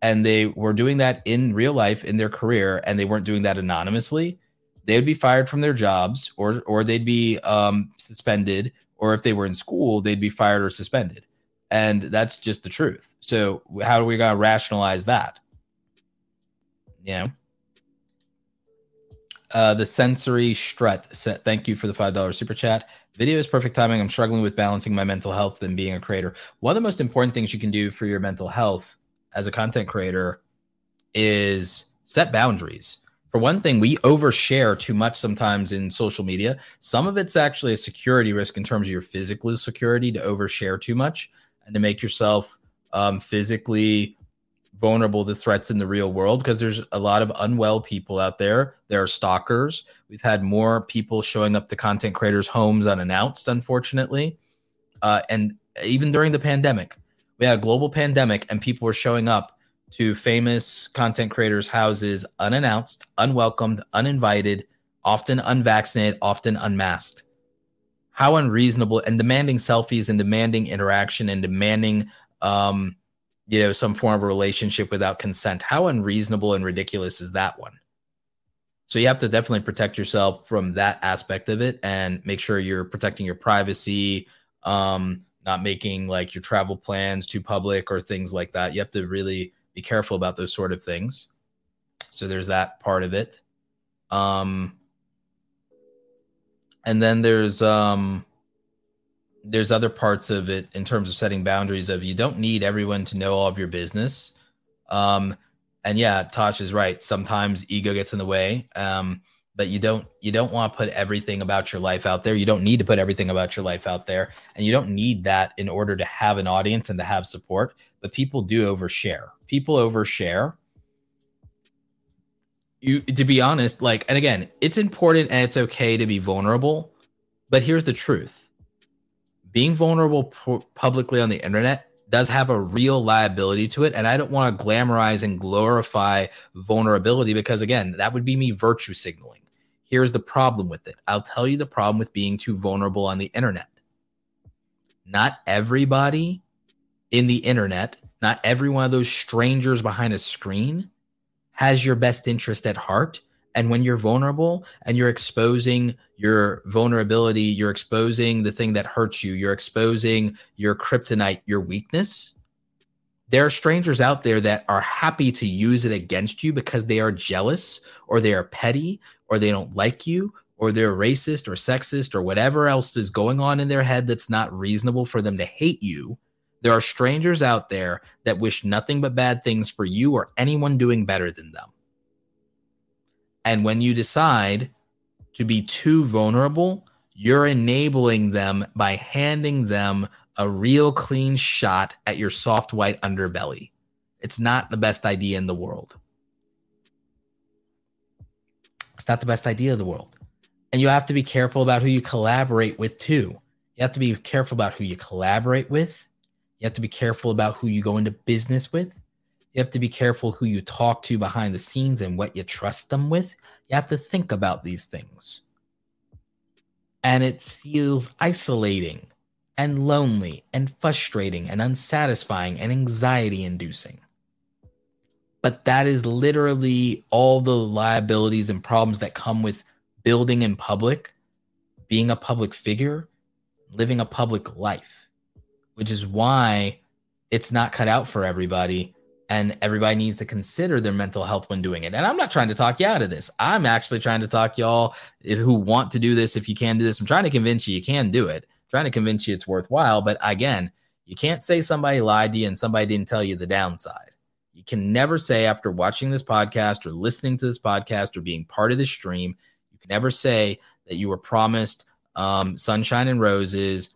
and they were doing that in real life in their career and they weren't doing that anonymously, they would be fired from their jobs or or they'd be um, suspended or if they were in school, they'd be fired or suspended. And that's just the truth. So how are we going to rationalize that? Know? Uh, the sensory strut. Thank you for the five dollars super chat. Video is perfect timing. I'm struggling with balancing my mental health and being a creator. One of the most important things you can do for your mental health as a content creator is set boundaries. For one thing, we overshare too much sometimes in social media. Some of it's actually a security risk in terms of your physical security to overshare too much and to make yourself um, physically vulnerable to threats in the real world because there's a lot of unwell people out there. There are stalkers. We've had more people showing up to content creators' homes unannounced, unfortunately. Uh, and even during the pandemic, we had a global pandemic and people were showing up to famous content creators' houses unannounced, unwelcomed, uninvited, often unvaccinated, often unmasked. How unreasonable and demanding selfies and demanding interaction and demanding um, you know some form of a relationship without consent. How unreasonable and ridiculous is that one? So you have to definitely protect yourself from that aspect of it and make sure you're protecting your privacy um not making like your travel plans too public or things like that. You have to really be careful about those sort of things. So there's that part of it. Um and then there's um there's other parts of it in terms of setting boundaries of you don't need everyone to know all of your business. Um and yeah tosh is right. Sometimes ego gets in the way. Um but you don't you don't want to put everything about your life out there. You don't need to put everything about your life out there. And you don't need that in order to have an audience and to have support. But people do overshare. People overshare. You to be honest like and again it's important and it's okay to be vulnerable. But here's the truth being vulnerable pu- publicly on the internet does have a real liability to it. And I don't want to glamorize and glorify vulnerability because, again, that would be me virtue signaling. Here's the problem with it I'll tell you the problem with being too vulnerable on the internet. Not everybody in the internet, not every one of those strangers behind a screen has your best interest at heart and when you're vulnerable and you're exposing your vulnerability, you're exposing the thing that hurts you, you're exposing your kryptonite, your weakness. There are strangers out there that are happy to use it against you because they are jealous or they are petty or they don't like you or they're racist or sexist or whatever else is going on in their head that's not reasonable for them to hate you. There are strangers out there that wish nothing but bad things for you or anyone doing better than them. And when you decide to be too vulnerable, you're enabling them by handing them a real clean shot at your soft white underbelly. It's not the best idea in the world. It's not the best idea of the world. And you have to be careful about who you collaborate with too. You have to be careful about who you collaborate with. You have to be careful about who you go into business with. You have to be careful who you talk to behind the scenes and what you trust them with. You have to think about these things. And it feels isolating and lonely and frustrating and unsatisfying and anxiety inducing. But that is literally all the liabilities and problems that come with building in public, being a public figure, living a public life, which is why it's not cut out for everybody. And everybody needs to consider their mental health when doing it. And I'm not trying to talk you out of this. I'm actually trying to talk y'all who want to do this. If you can do this, I'm trying to convince you you can do it trying to convince you it's worthwhile. But again, you can't say somebody lied to you and somebody didn't tell you the downside. You can never say after watching this podcast or listening to this podcast or being part of the stream, you can never say that you were promised um, sunshine and roses,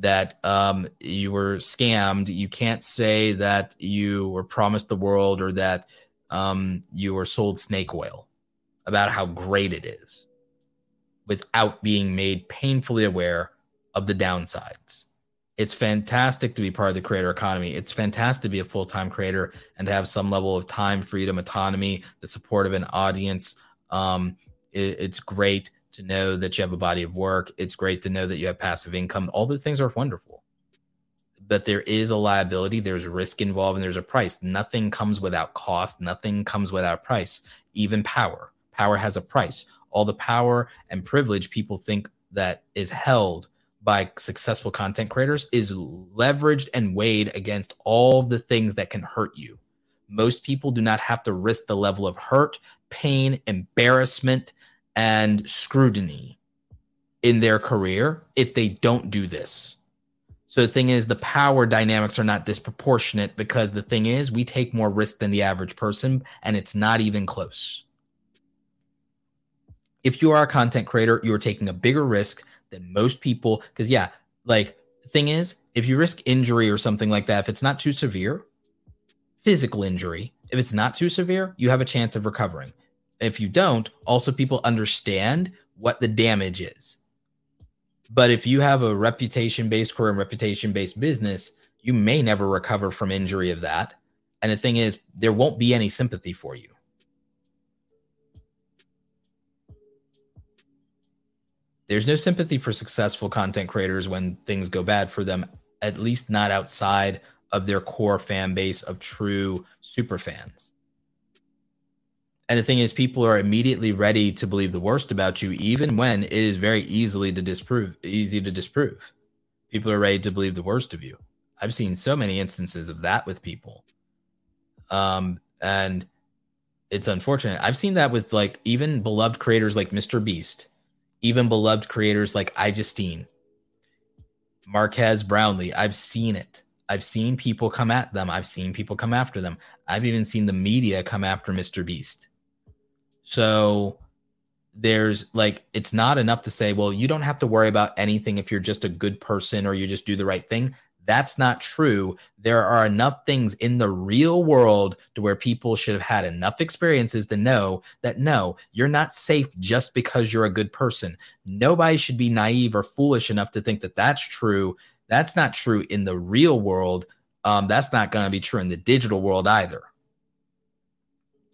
that um, you were scammed. You can't say that you were promised the world or that um, you were sold snake oil about how great it is without being made painfully aware of the downsides. It's fantastic to be part of the creator economy. It's fantastic to be a full time creator and to have some level of time, freedom, autonomy, the support of an audience. Um, it, it's great to know that you have a body of work. It's great to know that you have passive income. All those things are wonderful. But there is a liability, there's risk involved, and there's a price. Nothing comes without cost, nothing comes without price, even power. Power has a price. All the power and privilege people think that is held by successful content creators is leveraged and weighed against all the things that can hurt you. Most people do not have to risk the level of hurt, pain, embarrassment, and scrutiny in their career if they don't do this. So the thing is, the power dynamics are not disproportionate because the thing is, we take more risk than the average person, and it's not even close. If you are a content creator, you are taking a bigger risk than most people. Because yeah, like the thing is, if you risk injury or something like that, if it's not too severe, physical injury, if it's not too severe, you have a chance of recovering. If you don't, also people understand what the damage is. But if you have a reputation based career and reputation based business, you may never recover from injury of that. And the thing is, there won't be any sympathy for you. there's no sympathy for successful content creators when things go bad for them, at least not outside of their core fan base of true super fans. And the thing is, people are immediately ready to believe the worst about you, even when it is very easily to disprove, easy to disprove. People are ready to believe the worst of you. I've seen so many instances of that with people. Um, and it's unfortunate. I've seen that with like even beloved creators like Mr. Beast even beloved creators like iJustine, Marques Brownlee. I've seen it. I've seen people come at them. I've seen people come after them. I've even seen the media come after Mr. Beast. So there's like, it's not enough to say, well, you don't have to worry about anything if you're just a good person or you just do the right thing. That's not true. There are enough things in the real world to where people should have had enough experiences to know that no, you're not safe just because you're a good person. Nobody should be naive or foolish enough to think that that's true. That's not true in the real world. Um, that's not going to be true in the digital world either.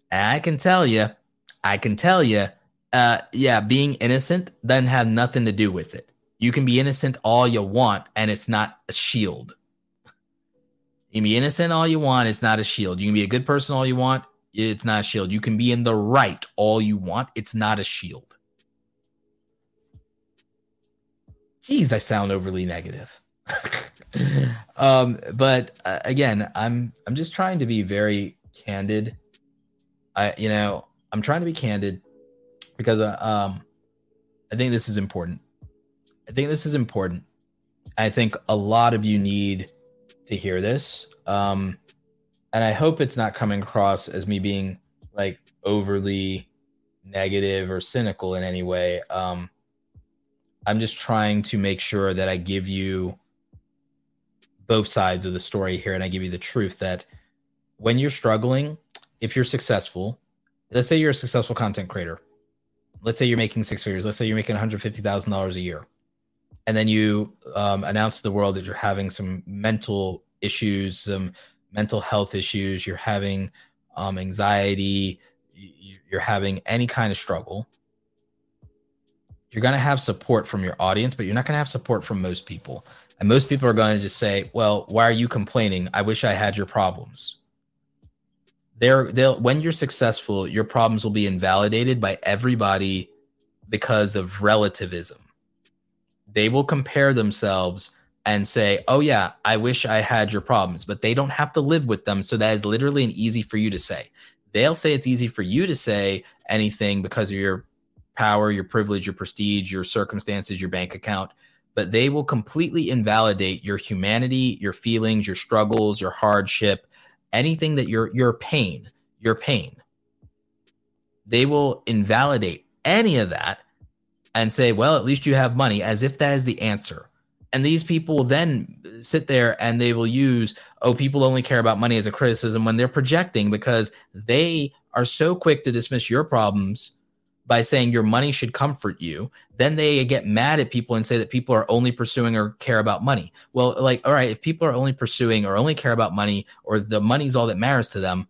And I can tell you, I can tell you, uh, yeah, being innocent doesn't have nothing to do with it. You can be innocent all you want, and it's not a shield. You can be innocent all you want, it's not a shield. You can be a good person all you want, it's not a shield. You can be in the right all you want, it's not a shield. Geez, I sound overly negative. um, but uh, again, I'm I'm just trying to be very candid. I you know I'm trying to be candid because uh, um I think this is important. I think this is important. I think a lot of you need to hear this. Um, and I hope it's not coming across as me being like overly negative or cynical in any way. Um, I'm just trying to make sure that I give you both sides of the story here and I give you the truth that when you're struggling, if you're successful, let's say you're a successful content creator, let's say you're making six figures, let's say you're making $150,000 a year, and then you um, announce to the world that you're having some mental issues, some mental health issues, you're having um, anxiety, you're having any kind of struggle, you're going to have support from your audience, but you're not going to have support from most people. And most people are going to just say, "Well, why are you complaining? I wish I had your problems." They're they'll when you're successful, your problems will be invalidated by everybody because of relativism. They will compare themselves and say, "Oh yeah, I wish I had your problems," but they don't have to live with them, so that is literally an easy for you to say. They'll say it's easy for you to say anything because of your power, your privilege, your prestige, your circumstances, your bank account but they will completely invalidate your humanity, your feelings, your struggles, your hardship, anything that your your pain, your pain. They will invalidate any of that and say, "Well, at least you have money," as if that is the answer. And these people will then sit there and they will use, "Oh, people only care about money" as a criticism when they're projecting because they are so quick to dismiss your problems by saying your money should comfort you, then they get mad at people and say that people are only pursuing or care about money. Well, like, all right, if people are only pursuing or only care about money or the money's all that matters to them,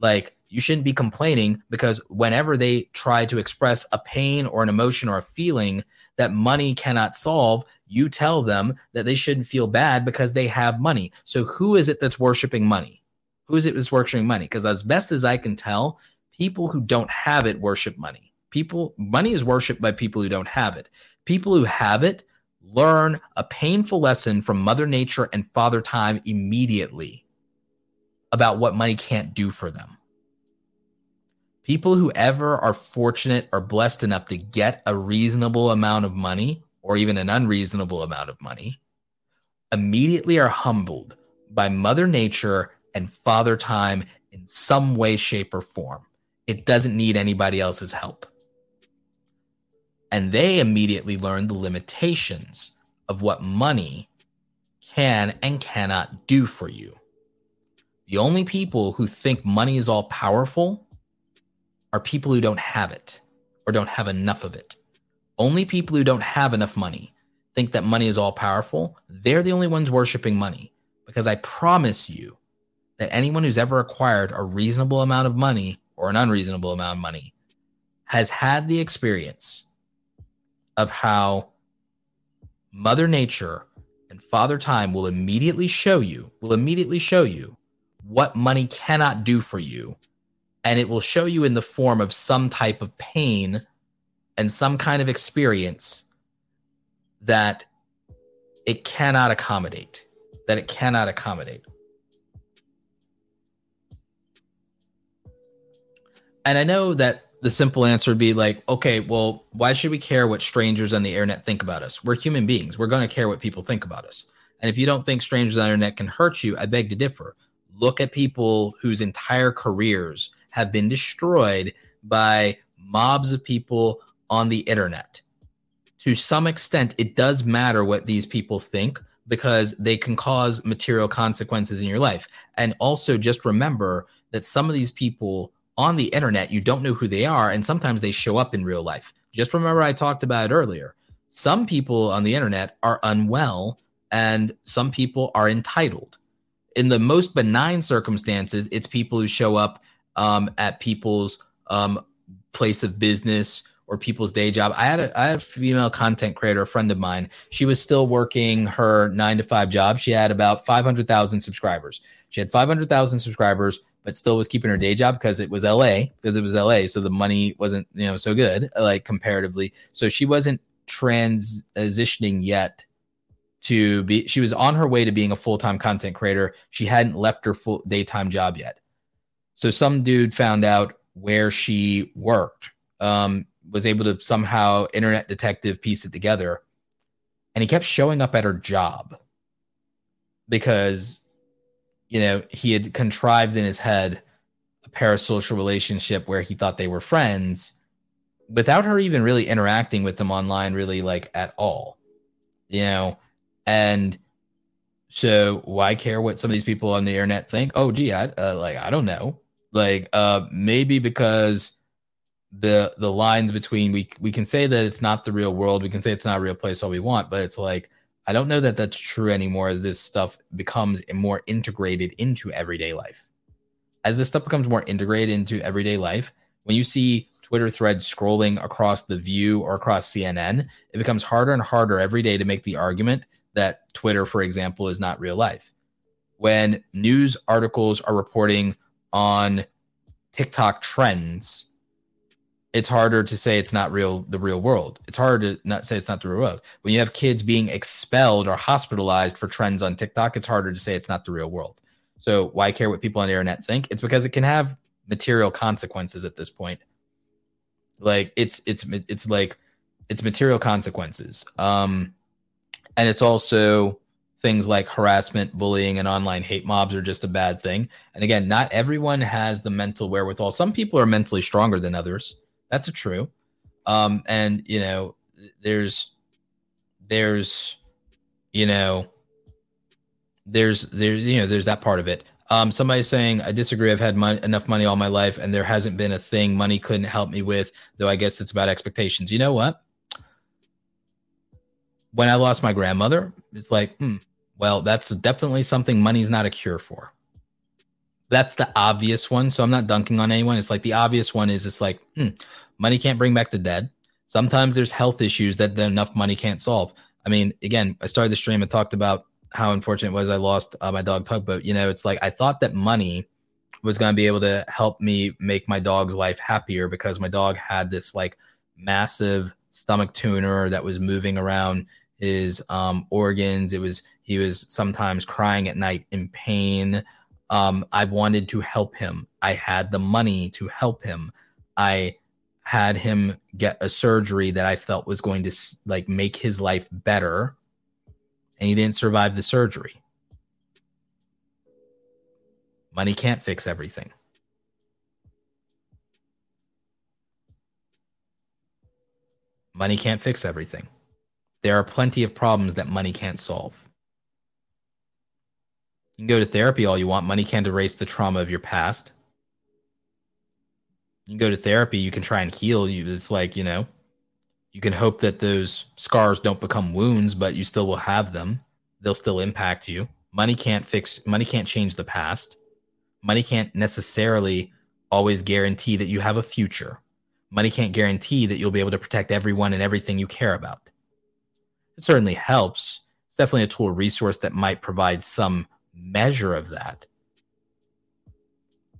like, you shouldn't be complaining because whenever they try to express a pain or an emotion or a feeling that money cannot solve, you tell them that they shouldn't feel bad because they have money. So, who is it that's worshiping money? Who is it that's worshiping money? Because, as best as I can tell, people who don't have it worship money People, money is worshiped by people who don't have it. People who have it learn a painful lesson from Mother Nature and Father Time immediately about what money can't do for them. People who ever are fortunate or blessed enough to get a reasonable amount of money or even an unreasonable amount of money immediately are humbled by Mother Nature and Father Time in some way, shape, or form. It doesn't need anybody else's help. And they immediately learn the limitations of what money can and cannot do for you. The only people who think money is all powerful are people who don't have it or don't have enough of it. Only people who don't have enough money think that money is all powerful. They're the only ones worshiping money because I promise you that anyone who's ever acquired a reasonable amount of money or an unreasonable amount of money has had the experience of how Mother Nature and Father Time will immediately show you, will immediately show you what money cannot do for you. And it will show you in the form of some type of pain and some kind of experience that it cannot accommodate, that it cannot accommodate. And I know that the simple answer would be like, okay, well, why should we care what strangers on the internet think about us? We're human beings. We're going to care what people think about us. And if you don't think strangers on the internet can hurt you, I beg to differ. Look at people whose entire careers have been destroyed by mobs of people on the internet. To some extent, it does matter what these people think because they can cause material consequences in your life. And also, just remember that some of these people on the internet, you don't know who they are, and sometimes they show up in real life. Just remember, I talked about it earlier. Some people on the internet are unwell, and some people are entitled. In the most benign circumstances, it's people who show up um, at people's um, place of business or people's day job. I had a, I had a female content creator, a friend of mine. She was still working her nine to five job. She had about 500,000 subscribers. She had 500,000 subscribers but still was keeping her day job because it was LA, because it was LA. So the money wasn't, you know, so good, like comparatively. So she wasn't transitioning yet to be, she was on her way to being a full time content creator. She hadn't left her full daytime job yet. So some dude found out where she worked, um, was able to somehow internet detective piece it together. And he kept showing up at her job because you know, he had contrived in his head a parasocial relationship where he thought they were friends without her even really interacting with them online, really like at all, you know, and so why care what some of these people on the internet think? Oh, gee, I uh, like I don't know. Like uh, maybe because the the lines between we we can say that it's not the real world, we can say it's not a real place all we want, but it's like I don't know that that's true anymore as this stuff becomes more integrated into everyday life. As this stuff becomes more integrated into everyday life, when you see Twitter threads scrolling across the view or across CNN, it becomes harder and harder every day to make the argument that Twitter, for example, is not real life. When news articles are reporting on TikTok trends, it's harder to say it's not real the real world. It's harder to not say it's not the real world. When you have kids being expelled or hospitalized for trends on TikTok, it's harder to say it's not the real world. So why care what people on the internet think? It's because it can have material consequences at this point. Like it's it's it's like it's material consequences. Um and it's also things like harassment, bullying, and online hate mobs are just a bad thing. And again, not everyone has the mental wherewithal. Some people are mentally stronger than others. That's a true. Um, and you know, there's there's you know there's there you know there's that part of it. Um, somebody's saying I disagree. I've had mon- enough money all my life, and there hasn't been a thing money couldn't help me with. Though I guess it's about expectations. You know what? When I lost my grandmother, it's like, hmm, well, that's definitely something money's not a cure for. That's the obvious one. So I'm not dunking on anyone. It's like the obvious one is it's like, hmm, money can't bring back the dead. Sometimes there's health issues that enough money can't solve. I mean, again, I started the stream and talked about how unfortunate it was I lost uh, my dog Tugboat. You know, it's like I thought that money was going to be able to help me make my dog's life happier because my dog had this like massive stomach tumor that was moving around his um, organs. It was he was sometimes crying at night in pain. Um, I wanted to help him. I had the money to help him. I had him get a surgery that I felt was going to like make his life better, and he didn't survive the surgery. Money can't fix everything. Money can't fix everything. There are plenty of problems that money can't solve. You can go to therapy all you want. Money can't erase the trauma of your past. You can go to therapy. You can try and heal. You, it's like you know, you can hope that those scars don't become wounds, but you still will have them. They'll still impact you. Money can't fix. Money can't change the past. Money can't necessarily always guarantee that you have a future. Money can't guarantee that you'll be able to protect everyone and everything you care about. It certainly helps. It's definitely a tool, resource that might provide some measure of that.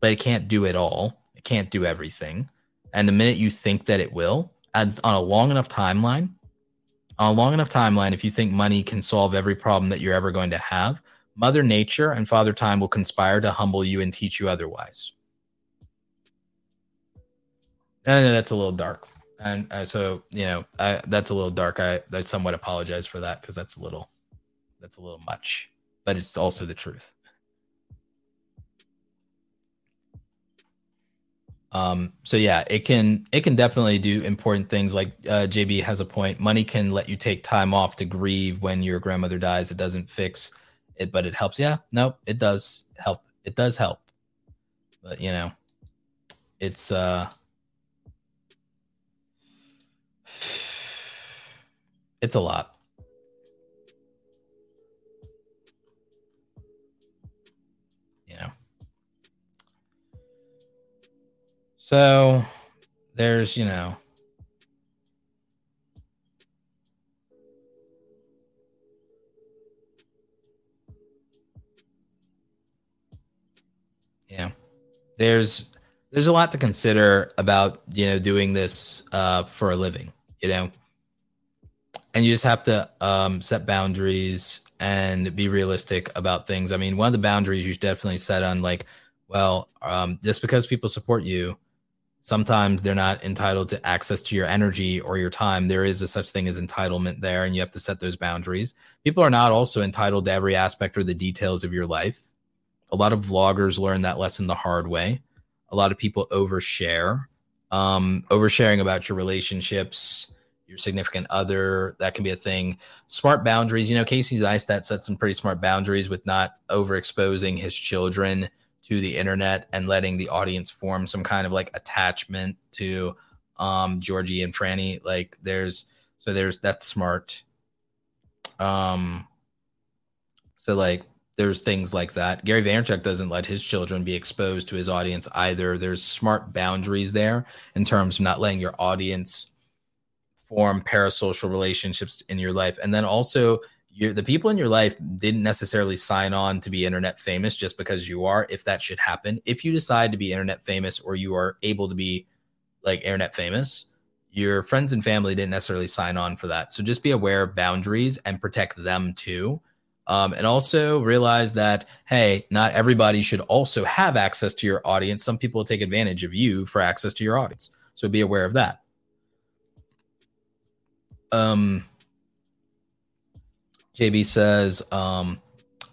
But it can't do it all. It can't do everything. And the minute you think that it will, on a long enough timeline, on a long enough timeline, if you think money can solve every problem that you're ever going to have, Mother Nature and Father Time will conspire to humble you and teach you otherwise. Know that's a little dark, and uh, so you know I, that's a little dark. I, I somewhat apologize for that because that's a little that's a little much but it's also the truth. Um, so yeah, it can it can definitely do important things. Like uh, JB has a point. Money can let you take time off to grieve when your grandmother dies. It doesn't fix it, but it helps. Yeah, no, it does help. It does help. But you know, it's uh, it's a lot. So there's, you know, yeah, there's there's a lot to consider about you know doing this uh, for a living, you know, and you just have to um, set boundaries and be realistic about things. I mean, one of the boundaries you definitely set on like, well, um, just because people support you sometimes they're not entitled to access to your energy or your time. There is a such thing as entitlement there, and you have to set those boundaries. People are not also entitled to every aspect or the details of your life. A lot of vloggers learn that lesson the hard way. A lot of people overshare. Um, oversharing about your relationships, your significant other. That can be a thing. Smart boundaries. You know, Casey Neistat set some pretty smart boundaries with not overexposing his children to the internet and letting the audience form some kind of like attachment to um Georgie and Franny. Like there's so there's that's smart. Um so like there's things like that. Gary Vaynerchuk doesn't let his children be exposed to his audience either. There's smart boundaries there in terms of not letting your audience form parasocial relationships in your life. And then also the people in your life didn't necessarily sign on to be internet famous just because you are if that should happen. If you decide to be internet famous or you are able to be like internet famous your friends and family didn't necessarily sign on for that. So just be aware of boundaries and protect them too. Um, and also realize that hey not everybody should also have access to your audience. Some people take advantage of you for access to your audience. So be aware of that. Um JB says, um,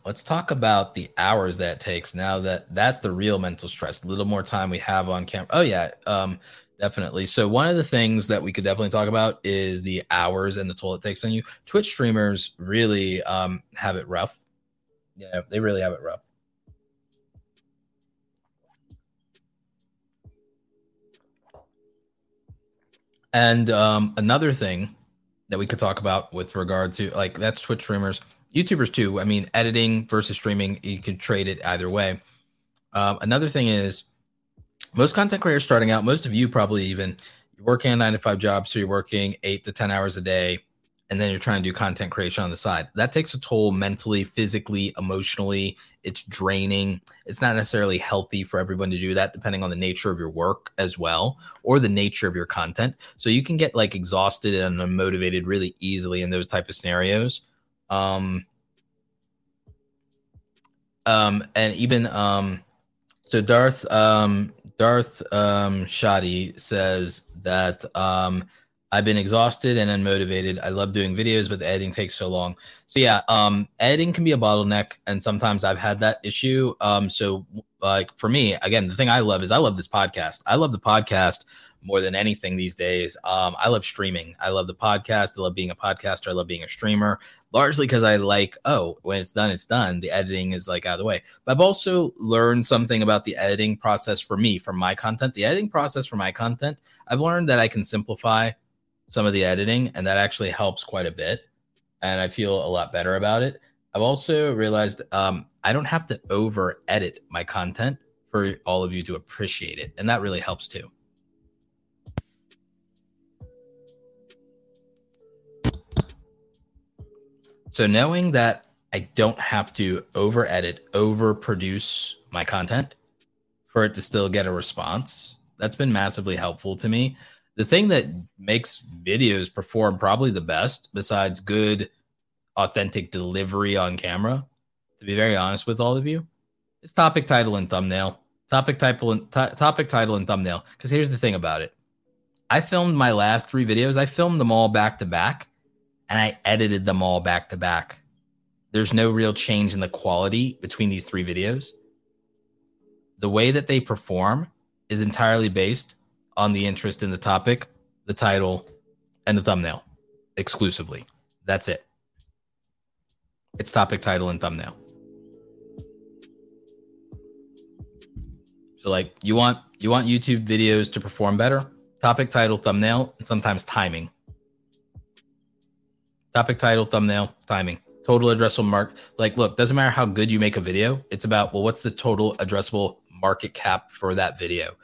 let's talk about the hours that takes now that that's the real mental stress. A little more time we have on camera. Oh, yeah, um, definitely. So, one of the things that we could definitely talk about is the hours and the toll it takes on you. Twitch streamers really um, have it rough. Yeah, they really have it rough. And um, another thing that we could talk about with regard to like that's Twitch streamers, YouTubers too. I mean, editing versus streaming, you could trade it either way. Um, another thing is most content creators starting out, most of you probably even you're working a nine to five job, so you're working eight to ten hours a day and then you're trying to do content creation on the side. That takes a toll mentally, physically, emotionally. It's draining. It's not necessarily healthy for everyone to do that, depending on the nature of your work as well, or the nature of your content. So you can get like exhausted and unmotivated really easily in those type of scenarios. Um, um, and even um, so Darth um, Darth um, Shoddy says that um, I've been exhausted and unmotivated. I love doing videos, but the editing takes so long. So yeah, um, editing can be a bottleneck, and sometimes I've had that issue. Um, so like for me, again, the thing I love is I love this podcast. I love the podcast more than anything these days. Um, I love streaming. I love the podcast. I love being a podcaster. I love being a streamer, largely because I like, oh, when it's done, it's done. The editing is like out of the way. But I've also learned something about the editing process for me, for my content. The editing process for my content, I've learned that I can simplify some of the editing, and that actually helps quite a bit. And I feel a lot better about it. I've also realized um, I don't have to over edit my content for all of you to appreciate it. And that really helps too. So knowing that I don't have to over edit, over produce my content for it to still get a response, that's been massively helpful to me the thing that makes videos perform probably the best, besides good, authentic delivery on camera, to be very honest with all of you, is topic title and thumbnail. Topic title and t- topic title and thumbnail. Because here's the thing about it: I filmed my last three videos. I filmed them all back to back, and I edited them all back to back. There's no real change in the quality between these three videos. The way that they perform is entirely based on the interest in the topic, the title, and the thumbnail exclusively. That's it. It's topic, title, and thumbnail. So like you want you want YouTube videos to perform better, topic, title, thumbnail, and sometimes timing. Topic, title, thumbnail, timing. Total addressable mark. Like, look, doesn't matter how good you make a video. It's about well, what's the total addressable market cap for that video?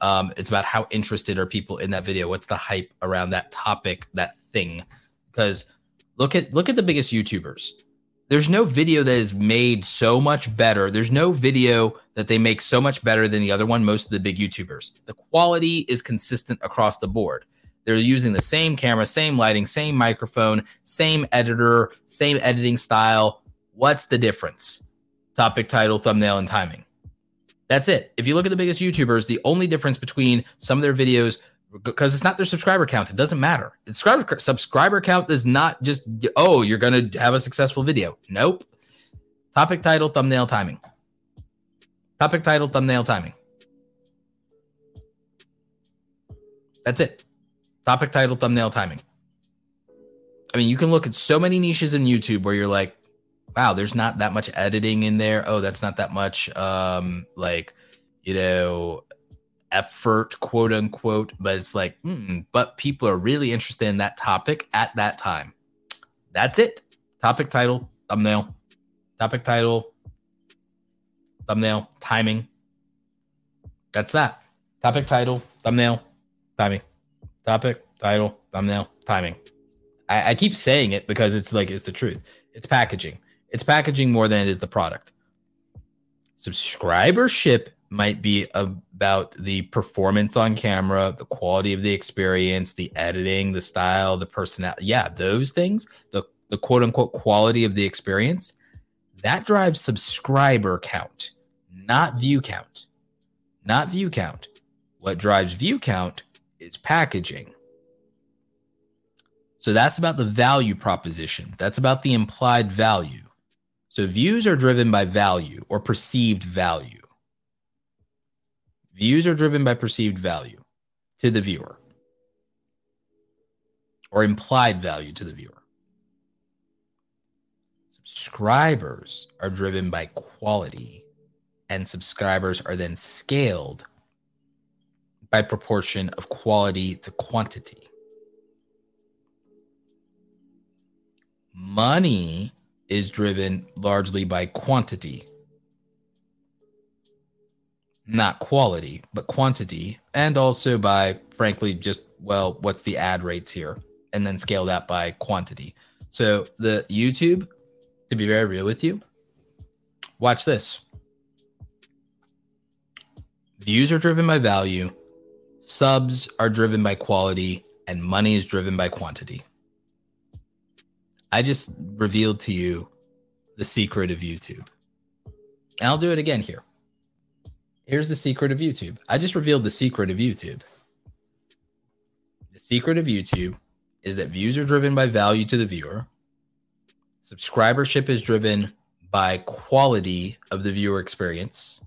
Um, it's about how interested are people in that video. What's the hype around that topic, that thing? Because look at look at the biggest YouTubers. There's no video that is made so much better. There's no video that they make so much better than the other one. Most of the big YouTubers, the quality is consistent across the board. They're using the same camera, same lighting, same microphone, same editor, same editing style. What's the difference? Topic, title, thumbnail, and timing. That's it. If you look at the biggest YouTubers, the only difference between some of their videos, because it's not their subscriber count, it doesn't matter. The subscriber subscriber count is not just oh you're gonna have a successful video. Nope. Topic title, thumbnail, timing. Topic title, thumbnail, timing. That's it. Topic title, thumbnail, timing. I mean, you can look at so many niches in YouTube where you're like, wow, there's not that much editing in there. Oh, that's not that much um like, you know, effort, quote unquote. But it's like, hmm, but people are really interested in that topic at that time. That's it. Topic title, thumbnail, topic title, thumbnail, timing. That's that. Topic title, thumbnail, timing. Topic, title, thumbnail, timing. I, I keep saying it because it's like it's the truth. It's packaging. It's packaging more than it is the product. Subscribership might be about the performance on camera, the quality of the experience, the editing, the style, the personality. Yeah, those things, the, the quote unquote quality of the experience, that drives subscriber count, not view count. Not view count. What drives view count is packaging. So that's about the value proposition. That's about the implied value. So views are driven by value or perceived value. Views are driven by perceived value to the viewer or implied value to the viewer. Subscribers are driven by quality, and subscribers are then scaled by proportion of quality to quantity. Money is driven largely by quantity, not quality, but quantity, and also by, frankly, just, well, what's the ad rates here? And then scale that by quantity. So the YouTube, to be very real with you, watch this. Views are driven by value, subs are driven by quality, and money is driven by quantity. I just revealed to you the secret of YouTube. And I'll do it again here. Here's the secret of YouTube. I just revealed the secret of YouTube. The secret of YouTube is that views are driven by value to the viewer. Subscribership is driven by quality of the viewer experience.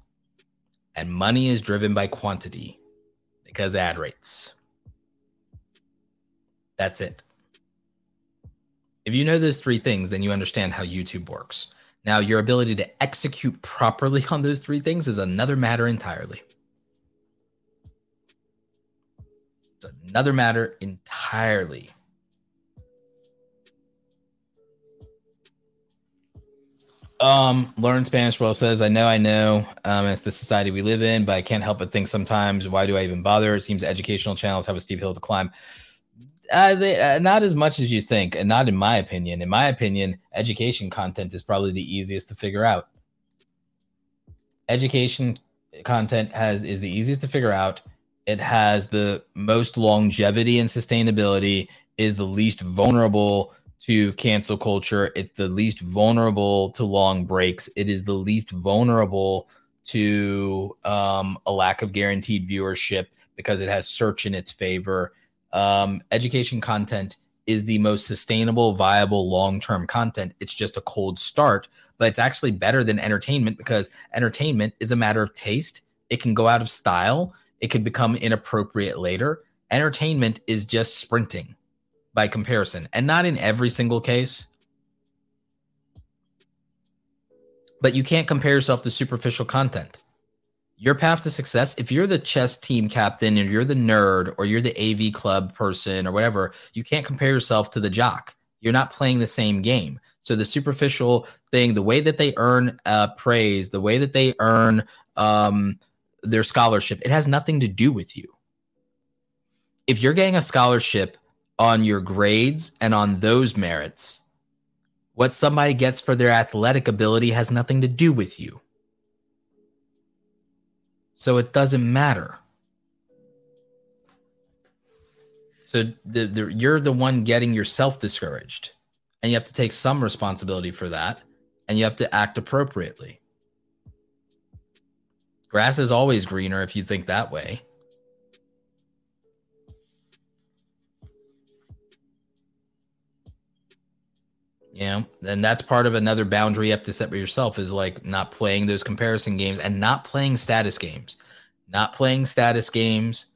And money is driven by quantity because ad rates. That's it. If you know those three things, then you understand how YouTube works. Now, your ability to execute properly on those three things is another matter entirely. It's another matter entirely. Um, learn Spanish well says, I know, I know. Um, it's the society we live in, but I can't help but think sometimes, why do I even bother? It seems educational channels have a steep hill to climb. Uh, they, uh, not as much as you think, and not in my opinion. In my opinion, education content is probably the easiest to figure out. Education content has is the easiest to figure out. It has the most longevity and sustainability. Is the least vulnerable to cancel culture. It's the least vulnerable to long breaks. It is the least vulnerable to um, a lack of guaranteed viewership because it has search in its favor um, education content is the most sustainable, viable, long term content. It's just a cold start, but it's actually better than entertainment because entertainment is a matter of taste. It can go out of style, it could become inappropriate later. Entertainment is just sprinting by comparison, and not in every single case. But you can't compare yourself to superficial content your path to success, if you're the chess team captain or you're the nerd or you're the AV club person or whatever, you can't compare yourself to the jock. You're not playing the same game. So the superficial thing, the way that they earn uh, praise, the way that they earn um, their scholarship, it has nothing to do with you. If you're getting a scholarship on your grades and on those merits, what somebody gets for their athletic ability has nothing to do with you. So it doesn't matter. So the, the, you're the one getting yourself discouraged, and you have to take some responsibility for that, and you have to act appropriately. Grass is always greener if you think that way. You know, and that's part of another boundary you have to set for yourself is like not playing those comparison games and not playing status games. Not playing status games,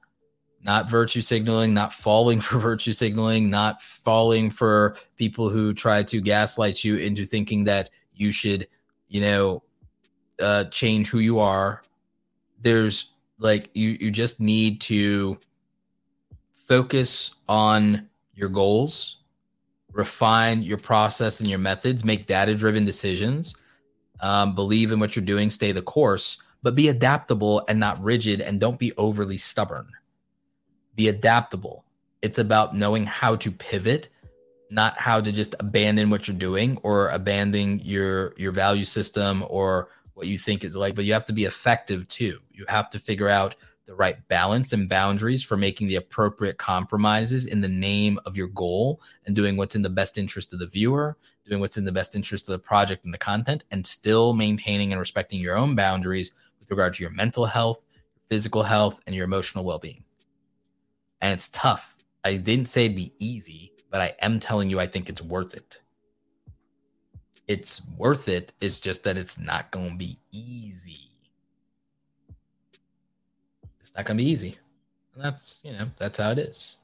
not virtue signaling, not falling for virtue signaling, not falling for people who try to gaslight you into thinking that you should, you know, uh, change who you are. There's like you you just need to focus on your goals, refine your process and your methods, make data driven decisions, um, believe in what you're doing, stay the course, but be adaptable and not rigid, and don't be overly stubborn be adaptable. It's about knowing how to pivot, not how to just abandon what you're doing or abandon your your value system or what you think is like, but you have to be effective too. You have to figure out the right balance and boundaries for making the appropriate compromises in the name of your goal and doing what's in the best interest of the viewer, doing what's in the best interest of the project and the content, and still maintaining and respecting your own boundaries with regard to your mental health, physical health, and your emotional well being and it's tough. I didn't say it'd be easy, but I am telling you, I think it's worth it. It's worth it. It's just that it's not going to be easy. It's not to be easy. And that's, you know, that's how it is.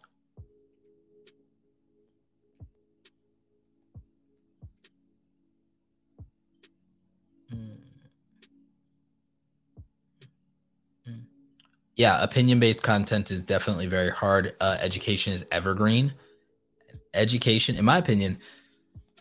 yeah, opinion based content is definitely very hard. Uh, education is evergreen. Education, in my opinion,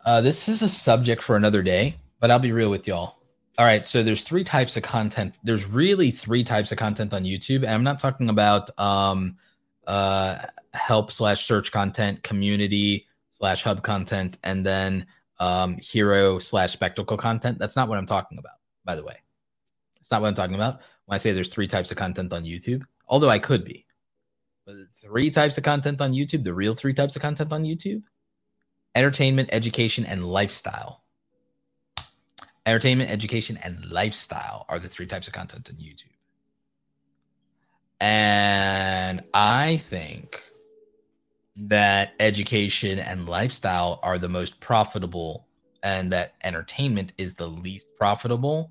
uh, this is a subject for another day, but I'll be real with y'all. All right, so there's three types of content. There's really three types of content on YouTube, and I'm not talking about um, uh, help slash search content, community slash hub content, and then um, hero slash spectacle content. That's not what I'm talking about, by the way. It's not what I'm talking about when I say there's three types of content on YouTube, although I could be. But three types of content on YouTube, the real three types of content on YouTube entertainment, education, and lifestyle. Entertainment, education, and lifestyle are the three types of content on YouTube. And I think that education and lifestyle are the most profitable, and that entertainment is the least profitable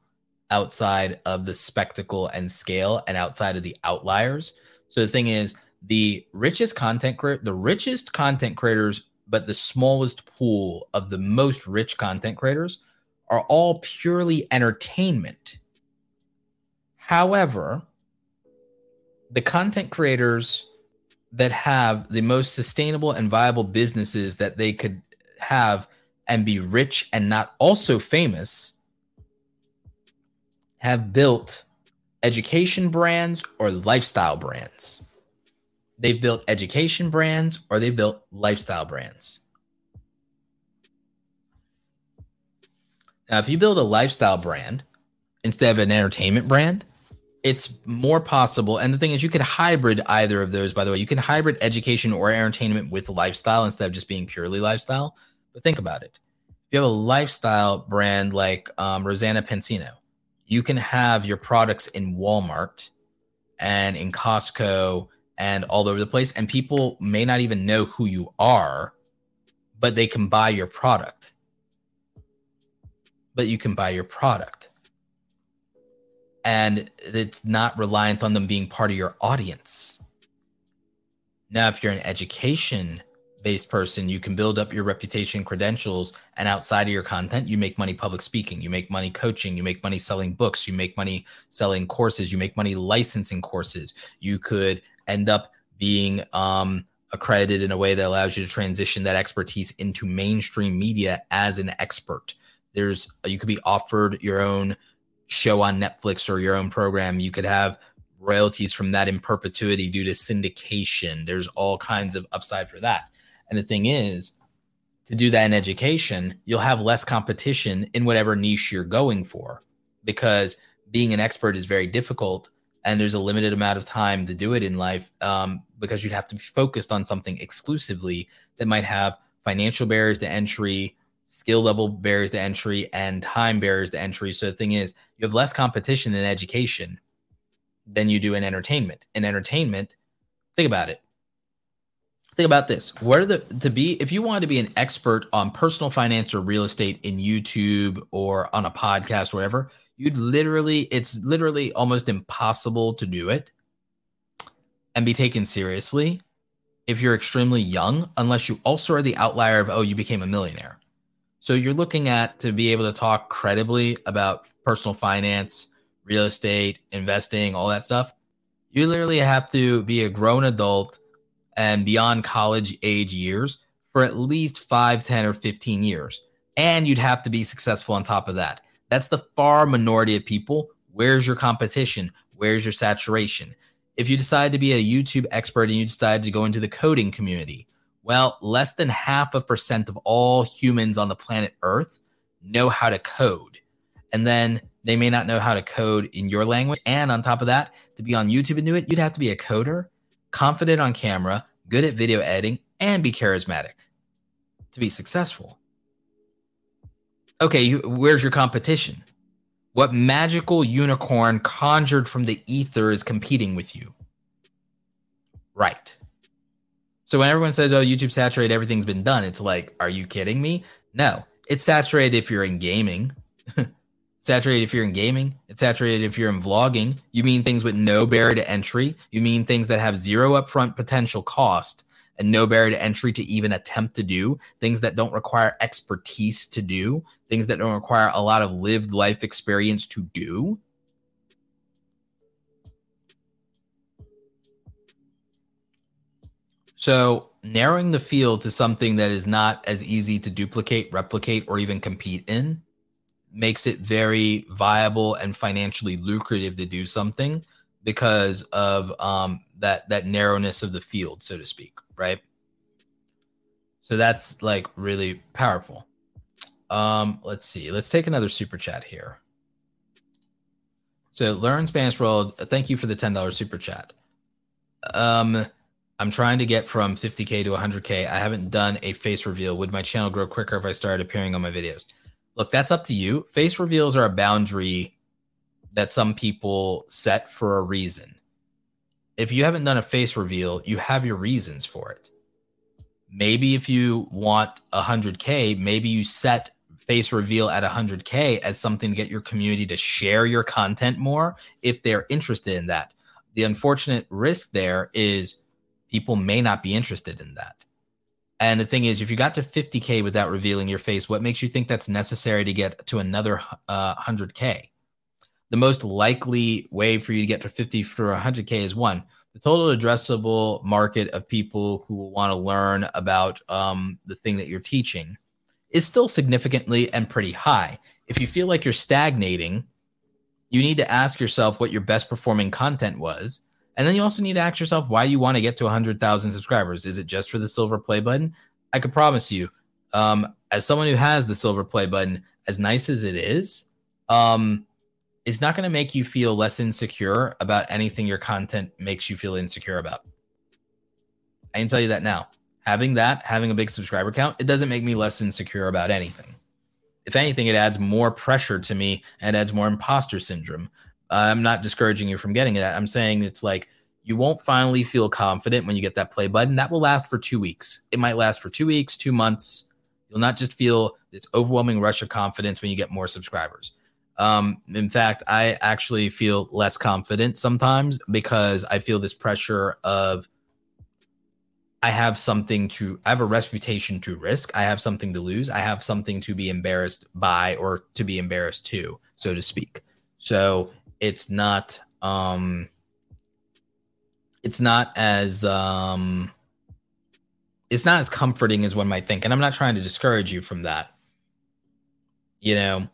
outside of the spectacle and scale and outside of the outliers. So the thing is, the richest content creator, the richest content creators, but the smallest pool of the most rich content creators are all purely entertainment. However, the content creators that have the most sustainable and viable businesses that they could have and be rich and not also famous have built education brands or lifestyle brands. They've built education brands or they built lifestyle brands. Now, if you build a lifestyle brand instead of an entertainment brand, it's more possible. And the thing is, you could hybrid either of those, by the way. You can hybrid education or entertainment with lifestyle instead of just being purely lifestyle. But think about it. If you have a lifestyle brand like um, Rosanna Pansino, you can have your products in Walmart and in Costco and all over the place, and people may not even know who you are, but they can buy your product. But you can buy your product. And it's not reliant on them being part of your audience. Now, if you're an education based person, you can build up your reputation credentials. And outside of your content, you make money public speaking, you make money coaching, you make money selling books, you make money selling courses, you make money licensing courses. You could end up being um, accredited in a way that allows you to transition that expertise into mainstream media as an expert. There's you could be offered your own show on Netflix or your own program. You could have royalties from that in perpetuity due to syndication. There's all kinds of upside for that. And the thing is, to do that in education, you'll have less competition in whatever niche you're going for because being an expert is very difficult and there's a limited amount of time to do it in life um, because you'd have to be focused on something exclusively that might have financial barriers to entry, skill level barriers to entry, and time barriers to entry. So the thing is, you have less competition in education than you do in entertainment. In entertainment, think about it think about this where the to be if you wanted to be an expert on personal finance or real estate in youtube or on a podcast or whatever you'd literally it's literally almost impossible to do it and be taken seriously if you're extremely young, unless you also are the outlier of, oh, you became a millionaire. So you're looking at to be able to talk credibly about personal finance, real estate, investing, all that stuff. You literally have to be a grown adult and beyond college age years for at least 5, 10, or 15 years. And you'd have to be successful on top of that. That's the far minority of people. Where's your competition? Where's your saturation? If you decide to be a YouTube expert and you decide to go into the coding community, well, less than half of percent of all humans on the planet Earth know how to code. And then they may not know how to code in your language. And on top of that, to be on YouTube and do it, you'd have to be a coder, confident on camera, good at video editing, and be charismatic to be successful. Okay, where's your competition? What magical unicorn conjured from the ether is competing with you? Right. So when everyone says, oh, YouTube saturated, everything's been done, it's like, are you kidding me? No, it's saturated if you're in gaming. saturated if you're in gaming. It's saturated if you're in vlogging. You mean things with no barrier to entry. You mean things that have zero upfront potential cost and no barrier to entry to even attempt to do, things that don't require expertise to do, things that don't require a lot of lived life experience to do. So, narrowing the field to something that is not as easy to duplicate, replicate, or even compete in makes it very viable and financially lucrative to do something because of um, that that narrowness of the field, so to speak right? So that's like really powerful. Um, let's see. Let's take another super chat here. So learn Spanish world. Thank you for the ten dollars super chat. Um, I'm trying to get from 50k to 100k. I haven't done a face reveal. Would my channel grow quicker if I started appearing on my videos? Look, that's up to you. Face reveals are a boundary that some people set for a reason if you haven't done a face reveal, you have your reasons for it. Maybe if you want 100K, maybe you set face reveal at 100K as something to get your community to share your content more if they're interested in that. The unfortunate risk there is people may not be interested in that. And the thing is, if you got to 50K without revealing your face, what makes you think that's necessary to get to another uh, 100K? the most likely way for you to get to 50 for 100K is one, the total addressable market of people who will want to learn about um, the thing that you're teaching is still significantly and pretty high. If you feel like you're stagnating, you need to ask yourself what your best performing content was. And then you also need to ask yourself why you want to get to 100,000 subscribers. Is it just for the silver play button? I could promise you, um, as someone who has the silver play button, as nice as it is, um, is not going to make you feel less insecure about anything your content makes you feel insecure about. I can tell you that now. Having that, having a big subscriber count, it doesn't make me less insecure about anything. If anything, it adds more pressure to me and adds more imposter syndrome. I'm not discouraging you from getting that. I'm saying it's like you won't finally feel confident when you get that play button. That will last for two weeks. It might last for two weeks, two months. You'll not just feel this overwhelming rush of confidence when you get more subscribers. Um, in fact, I actually feel less confident sometimes because I feel this pressure of I have something to, I have a reputation to risk. I have something to lose. I have something to be embarrassed by or to be embarrassed to, so to speak. So it's not, um, it's not as, um, it's not as comforting as one might think. And I'm not trying to discourage you from that. You know,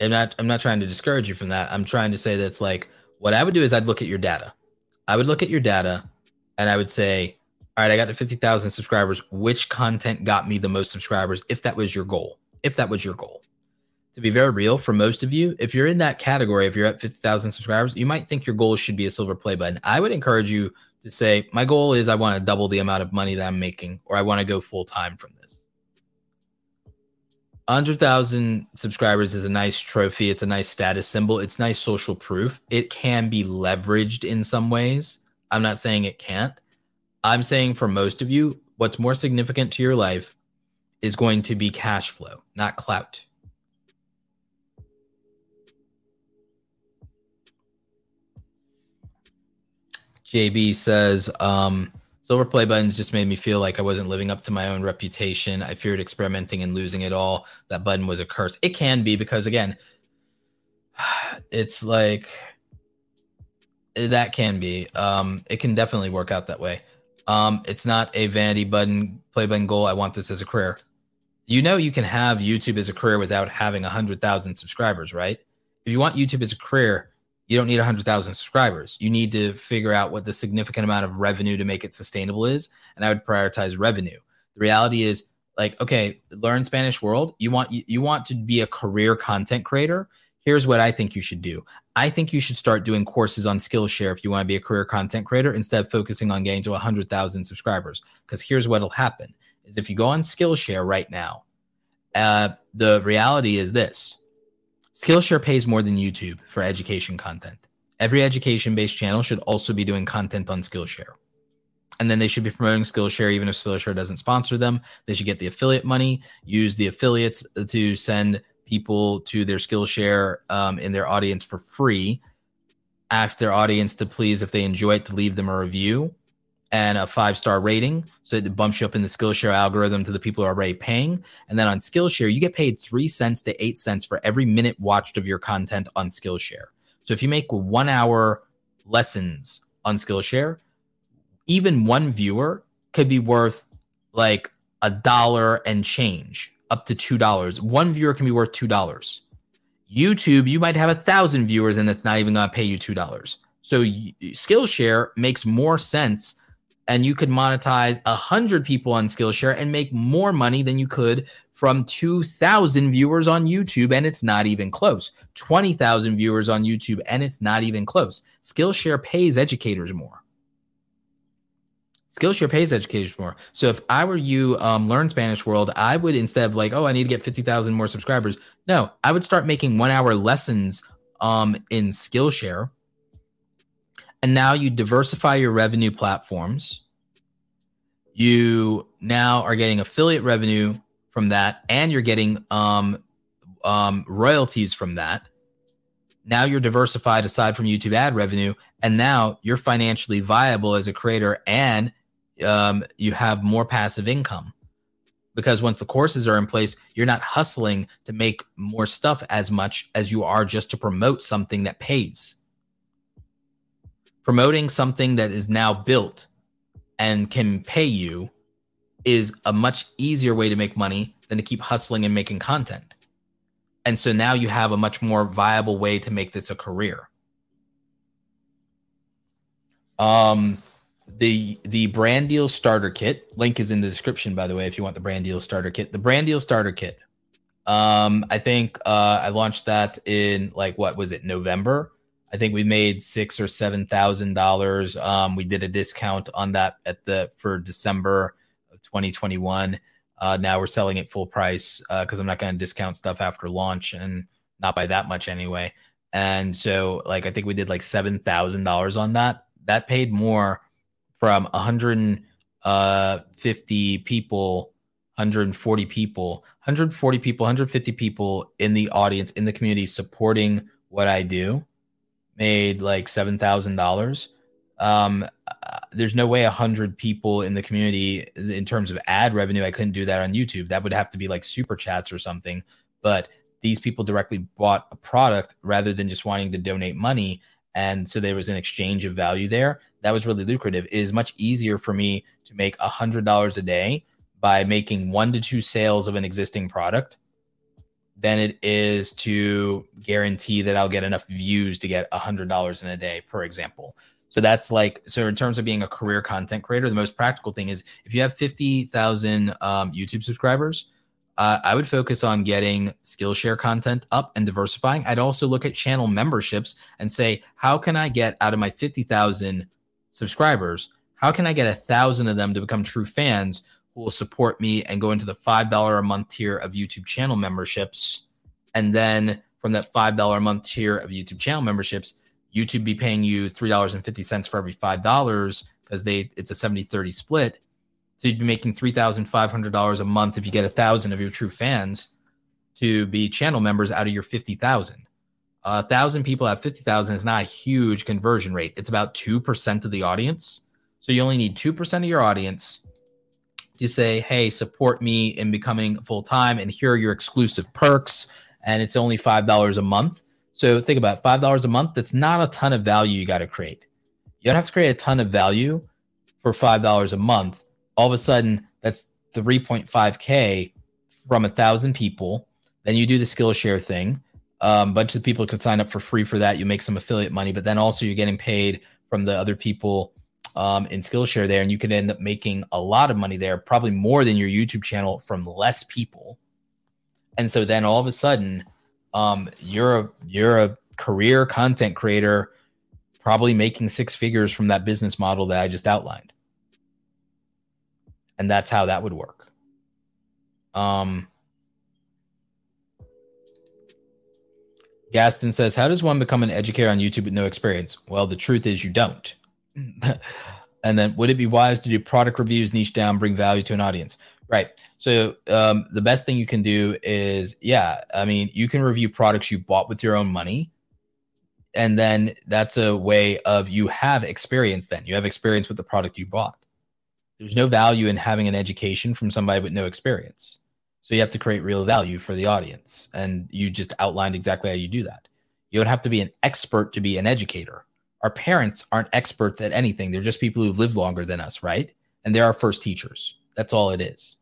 I'm not I'm not trying to discourage you from that. I'm trying to say that's like what I would do is I'd look at your data. I would look at your data and I would say, all right, I got to 50,000 subscribers. Which content got me the most subscribers if that was your goal? If that was your goal. To be very real, for most of you, if you're in that category, if you're at 50,000 subscribers, you might think your goal should be a silver play button. I would encourage you to say, my goal is I want to double the amount of money that I'm making, or I want to go full time from this. 100,000 subscribers is a nice trophy. It's a nice status symbol. It's nice social proof. It can be leveraged in some ways. I'm not saying it can't. I'm saying for most of you, what's more significant to your life is going to be cash flow, not clout. JB says, um, silver play buttons just made me feel like I wasn't living up to my own reputation. I feared experimenting and losing it all. That button was a curse. It can be because again, it's like that can be. Um, it can definitely work out that way. Um, it's not a vanity button play button goal. I want this as a career. You know, you can have YouTube as a career without having a hundred thousand subscribers, right? If you want YouTube as a career, you don't need 100,000 subscribers. You need to figure out what the significant amount of revenue to make it sustainable is. And I would prioritize revenue. The reality is like, okay, learn Spanish world. You want, you, you want to be a career content creator. Here's what I think you should do. I think you should start doing courses on Skillshare if you want to be a career content creator instead of focusing on getting to 100,000 subscribers. Because here's what'll happen is if you go on Skillshare right now, uh, the reality is this Skillshare pays more than YouTube for education content. Every education based channel should also be doing content on Skillshare. And then they should be promoting Skillshare even if Skillshare doesn't sponsor them. They should get the affiliate money, use the affiliates to send people to their Skillshare um, in their audience for free. Ask their audience to please, if they enjoy it, to leave them a review and a five star rating. So it bumps you up in the Skillshare algorithm to the people who are already paying. And then on Skillshare, you get paid three cents to eight cents for every minute watched of your content on Skillshare. So if you make one hour lessons on Skillshare, even one viewer could be worth like a dollar and change up to two dollars. One viewer can be worth two dollars. YouTube, you might have a thousand viewers and it's not even going to pay you two dollars. So Skillshare makes more sense and you could monetize a hundred people on Skillshare and make more money than you could from 2,000 viewers on YouTube, and it's not even close. 20,000 viewers on YouTube, and it's not even close. Skillshare pays educators more. Skillshare pays educators more. So if I were you, um, learn Spanish World, I would instead of like, oh, I need to get 50,000 more subscribers. No, I would start making one hour lessons um, in Skillshare and now you diversify your revenue platforms. You now are getting affiliate revenue from that, and you're getting um, um, royalties from that. Now you're diversified aside from YouTube ad revenue, and now you're financially viable as a creator, and um, you have more passive income because once the courses are in place, you're not hustling to make more stuff as much as you are just to promote something that pays promoting something that is now built and can pay you is a much easier way to make money than to keep hustling and making content. And so now you have a much more viable way to make this a career. Um the the brand deal starter kit link is in the description by the way if you want the brand deal starter kit. The brand deal starter kit. Um I think uh I launched that in like what was it November I think we made six or seven thousand dollars. Um, we did a discount on that at the for December of 2021. Uh, now we're selling it full price because uh, I'm not going to discount stuff after launch and not by that much anyway. And so, like, I think we did like seven thousand dollars on that. That paid more from 150 uh, people, 140 people, 140 people, 150 people in the audience in the community supporting what I do made like seven thousand dollars. Um, uh, there's no way a hundred people in the community, in terms of ad revenue, I couldn't do that on YouTube. That would have to be like super chats or something. But these people directly bought a product rather than just wanting to donate money, and so there was an exchange of value there. That was really lucrative. It is much easier for me to make a hundred dollars a day by making one to two sales of an existing product than it is to guarantee that I'll get enough views to get a hundred dollars in a day, for example. So that's like so in terms of being a career content creator, the most practical thing is if you have fifty thousand um, YouTube subscribers, uh, I would focus on getting Skillshare content up and diversifying. I'd also look at channel memberships and say, how can I get out of my fifty thousand subscribers? How can I get a thousand of them to become true fans who will support me and go into the $5 a month tier of YouTube channel memberships. And then from that $5 a month tier of YouTube channel memberships, YouTube be paying you $3.50 for every $5 because they it's a 70-30 split. So you'd be making $3,500 a month if you get a thousand of your true fans to be channel members out of your 50,000. a thousand people have 50,000 is not a huge conversion rate. It's about 2% of the audience. So you only need 2% of your audience to say, hey, support me in becoming full time, and here are your exclusive perks. And it's only $5 a month. So think about it, $5 a month. That's not a ton of value you got to create. You don't have to create a ton of value for $5 a month. All of a sudden, that's 3.5K from a thousand people. Then you do the Skillshare thing. A um, bunch of people can sign up for free for that. You make some affiliate money, but then also you're getting paid from the other people um, in Skillshare there, and you can end up making a lot of money there, probably more than your YouTube channel from less people. And so then all of a sudden, um, you're a you're a career content creator, probably making six figures from that business model that I just outlined. And that's how that would work. Um, Gaston says, How does one become an educator on YouTube with no experience? Well, the truth is you don't. and then would it be wise to do product reviews, niche down, bring value to an audience? Right. So um, the best thing you can do is, yeah, I mean, you can review products you bought with your own money. And then that's a way of you have experience then. You have experience with the product you bought. There's no value in having an education from somebody with no experience. So you have to create real value for the audience. And you just outlined exactly how you do that. You don't have to be an expert to be an educator. Our parents aren't experts at anything. They're just people who've lived longer than us, right? And they're our first teachers. That's all it is.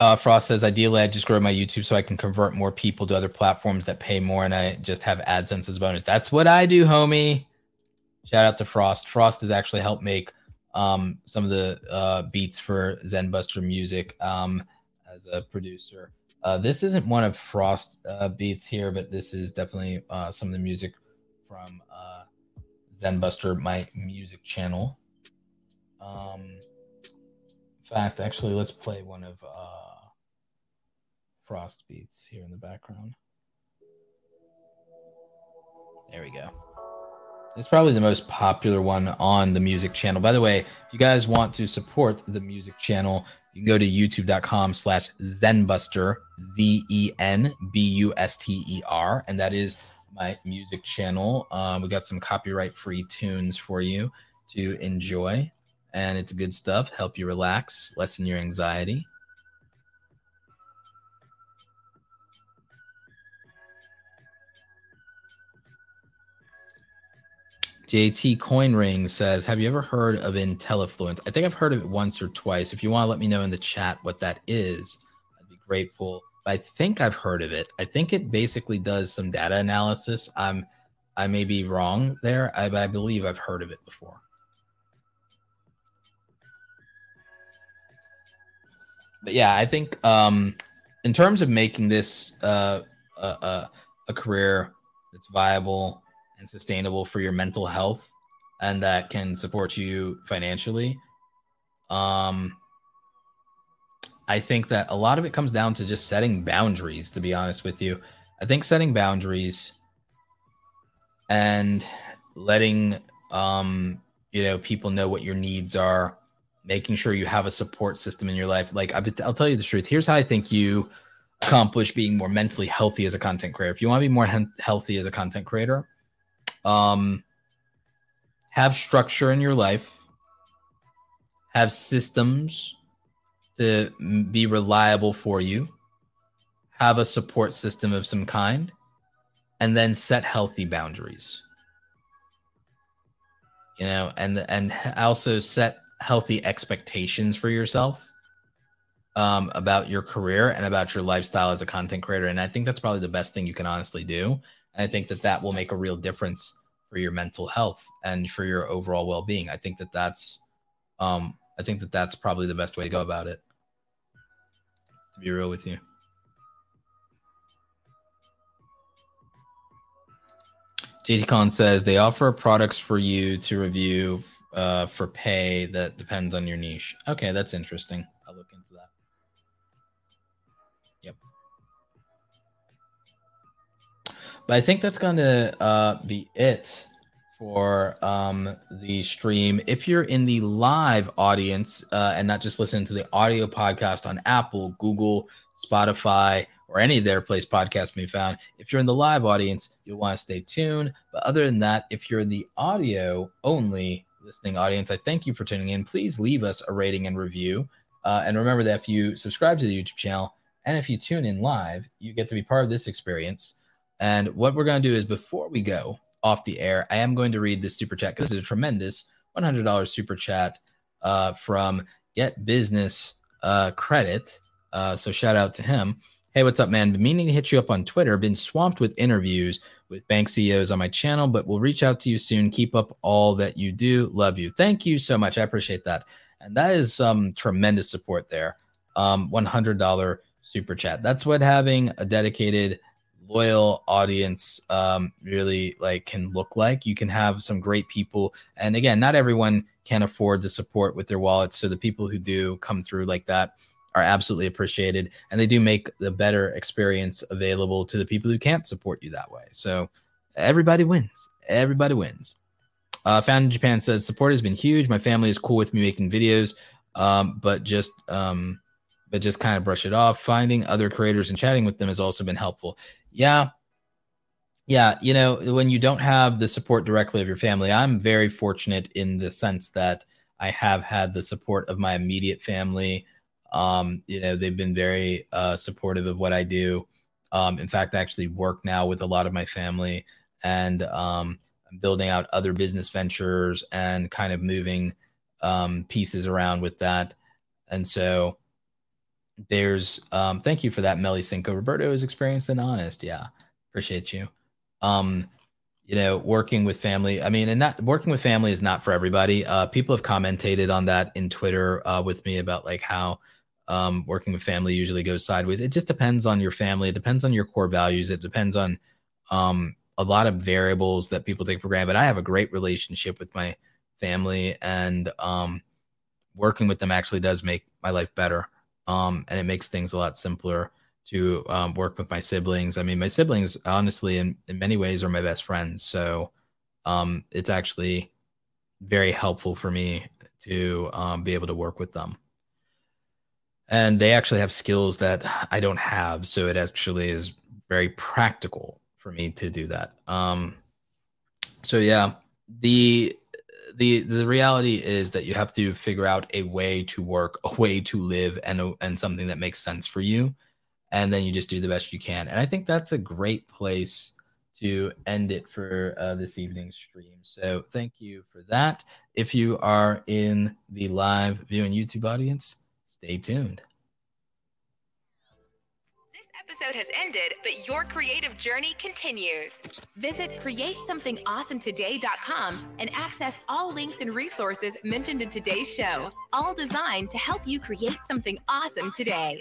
Uh, Frost says, ideally, I just grow my YouTube so I can convert more people to other platforms that pay more and I just have AdSense as bonus. That's what I do, homie. Shout out to Frost. Frost has actually helped make um, some of the uh, beats for Zenbuster Music um, as a producer. Uh, this isn't one of Frost uh, beats here, but this is definitely uh, some of the music from uh, Zenbuster, my music channel. Um, in fact, actually, let's play one of uh, frost beats here in the background. There we go. It's probably the most popular one on the music channel. By the way, if you guys want to support the music channel, you can go to youtube.com slash zenbuster, Z-E-N-B-U-S-T-E-R, and that is my music channel. Um, we got some copyright free tunes for you to enjoy, and it's good stuff. Help you relax, lessen your anxiety. JT Coin Ring says, Have you ever heard of IntelliFluence? I think I've heard of it once or twice. If you want to let me know in the chat what that is, I'd be grateful. I think I've heard of it. I think it basically does some data analysis. I'm I may be wrong there, I, but I believe I've heard of it before. But yeah, I think um, in terms of making this uh, a, a, a career that's viable and sustainable for your mental health and that can support you financially. Um, I think that a lot of it comes down to just setting boundaries, to be honest with you. I think setting boundaries and letting um, you know people know what your needs are, making sure you have a support system in your life. Like I'll tell you the truth. Here's how I think you accomplish being more mentally healthy as a content creator. If you want to be more he- healthy as a content creator, um, have structure in your life, have systems to be reliable for you, have a support system of some kind, and then set healthy boundaries. You know, and and also set healthy expectations for yourself um, about your career and about your lifestyle as a content creator. And I think that's probably the best thing you can honestly do. And I think that that will make a real difference for your mental health and for your overall well-being. I think that that's um I think that that's probably the best way to go about it. To be real with you. JT Con says they offer products for you to review uh, for pay that depends on your niche. Okay, that's interesting. But I think that's going to uh, be it for um, the stream. If you're in the live audience uh, and not just listening to the audio podcast on Apple, Google, Spotify, or any of their place podcasts may be found, if you're in the live audience, you'll want to stay tuned. But other than that, if you're in the audio only listening audience, I thank you for tuning in. Please leave us a rating and review. Uh, and remember that if you subscribe to the YouTube channel and if you tune in live, you get to be part of this experience. And what we're going to do is before we go, off the air, I am going to read this super chat. This is a tremendous $100 super chat uh, from Get Business uh, Credit. Uh, so shout out to him. Hey, what's up, man? Been meaning to hit you up on Twitter. Been swamped with interviews with bank CEOs on my channel, but we'll reach out to you soon. Keep up all that you do. Love you. Thank you so much. I appreciate that. And that is some tremendous support there. Um, $100 super chat. That's what having a dedicated loyal audience um, really like can look like. You can have some great people, and again, not everyone can afford to support with their wallets. So the people who do come through like that are absolutely appreciated, and they do make the better experience available to the people who can't support you that way. So everybody wins. Everybody wins. Uh, Found in Japan says support has been huge. My family is cool with me making videos, um, but just um, but just kind of brush it off. Finding other creators and chatting with them has also been helpful. Yeah. Yeah. You know, when you don't have the support directly of your family, I'm very fortunate in the sense that I have had the support of my immediate family. Um, you know, they've been very uh, supportive of what I do. Um, in fact, I actually work now with a lot of my family and um, building out other business ventures and kind of moving um, pieces around with that. And so, there's um thank you for that melly cinco. Roberto is experienced and honest. Yeah appreciate you. Um you know working with family i mean and not working with family is not for everybody. Uh people have commented on that in twitter uh with me about like how um working with family usually goes sideways. It just depends on your family. It depends on your core values. It depends on um a lot of variables that people take for granted. But i have a great relationship with my family and um working with them actually does make my life better um, and it makes things a lot simpler to um, work with my siblings. I mean, my siblings, honestly, in, in many ways, are my best friends. So um, it's actually very helpful for me to um, be able to work with them. And they actually have skills that I don't have. So it actually is very practical for me to do that. Um, so, yeah, the the the reality is that you have to figure out a way to work, a way to live, and a, and something that makes sense for you, and then you just do the best you can. And I think that's a great place to end it for uh, this evening's stream. So thank you for that. If you are in the live viewing YouTube audience, stay tuned episode has ended, but your creative journey continues. Visit createsomethingawesometoday.com and access all links and resources mentioned in today's show, all designed to help you create something awesome today.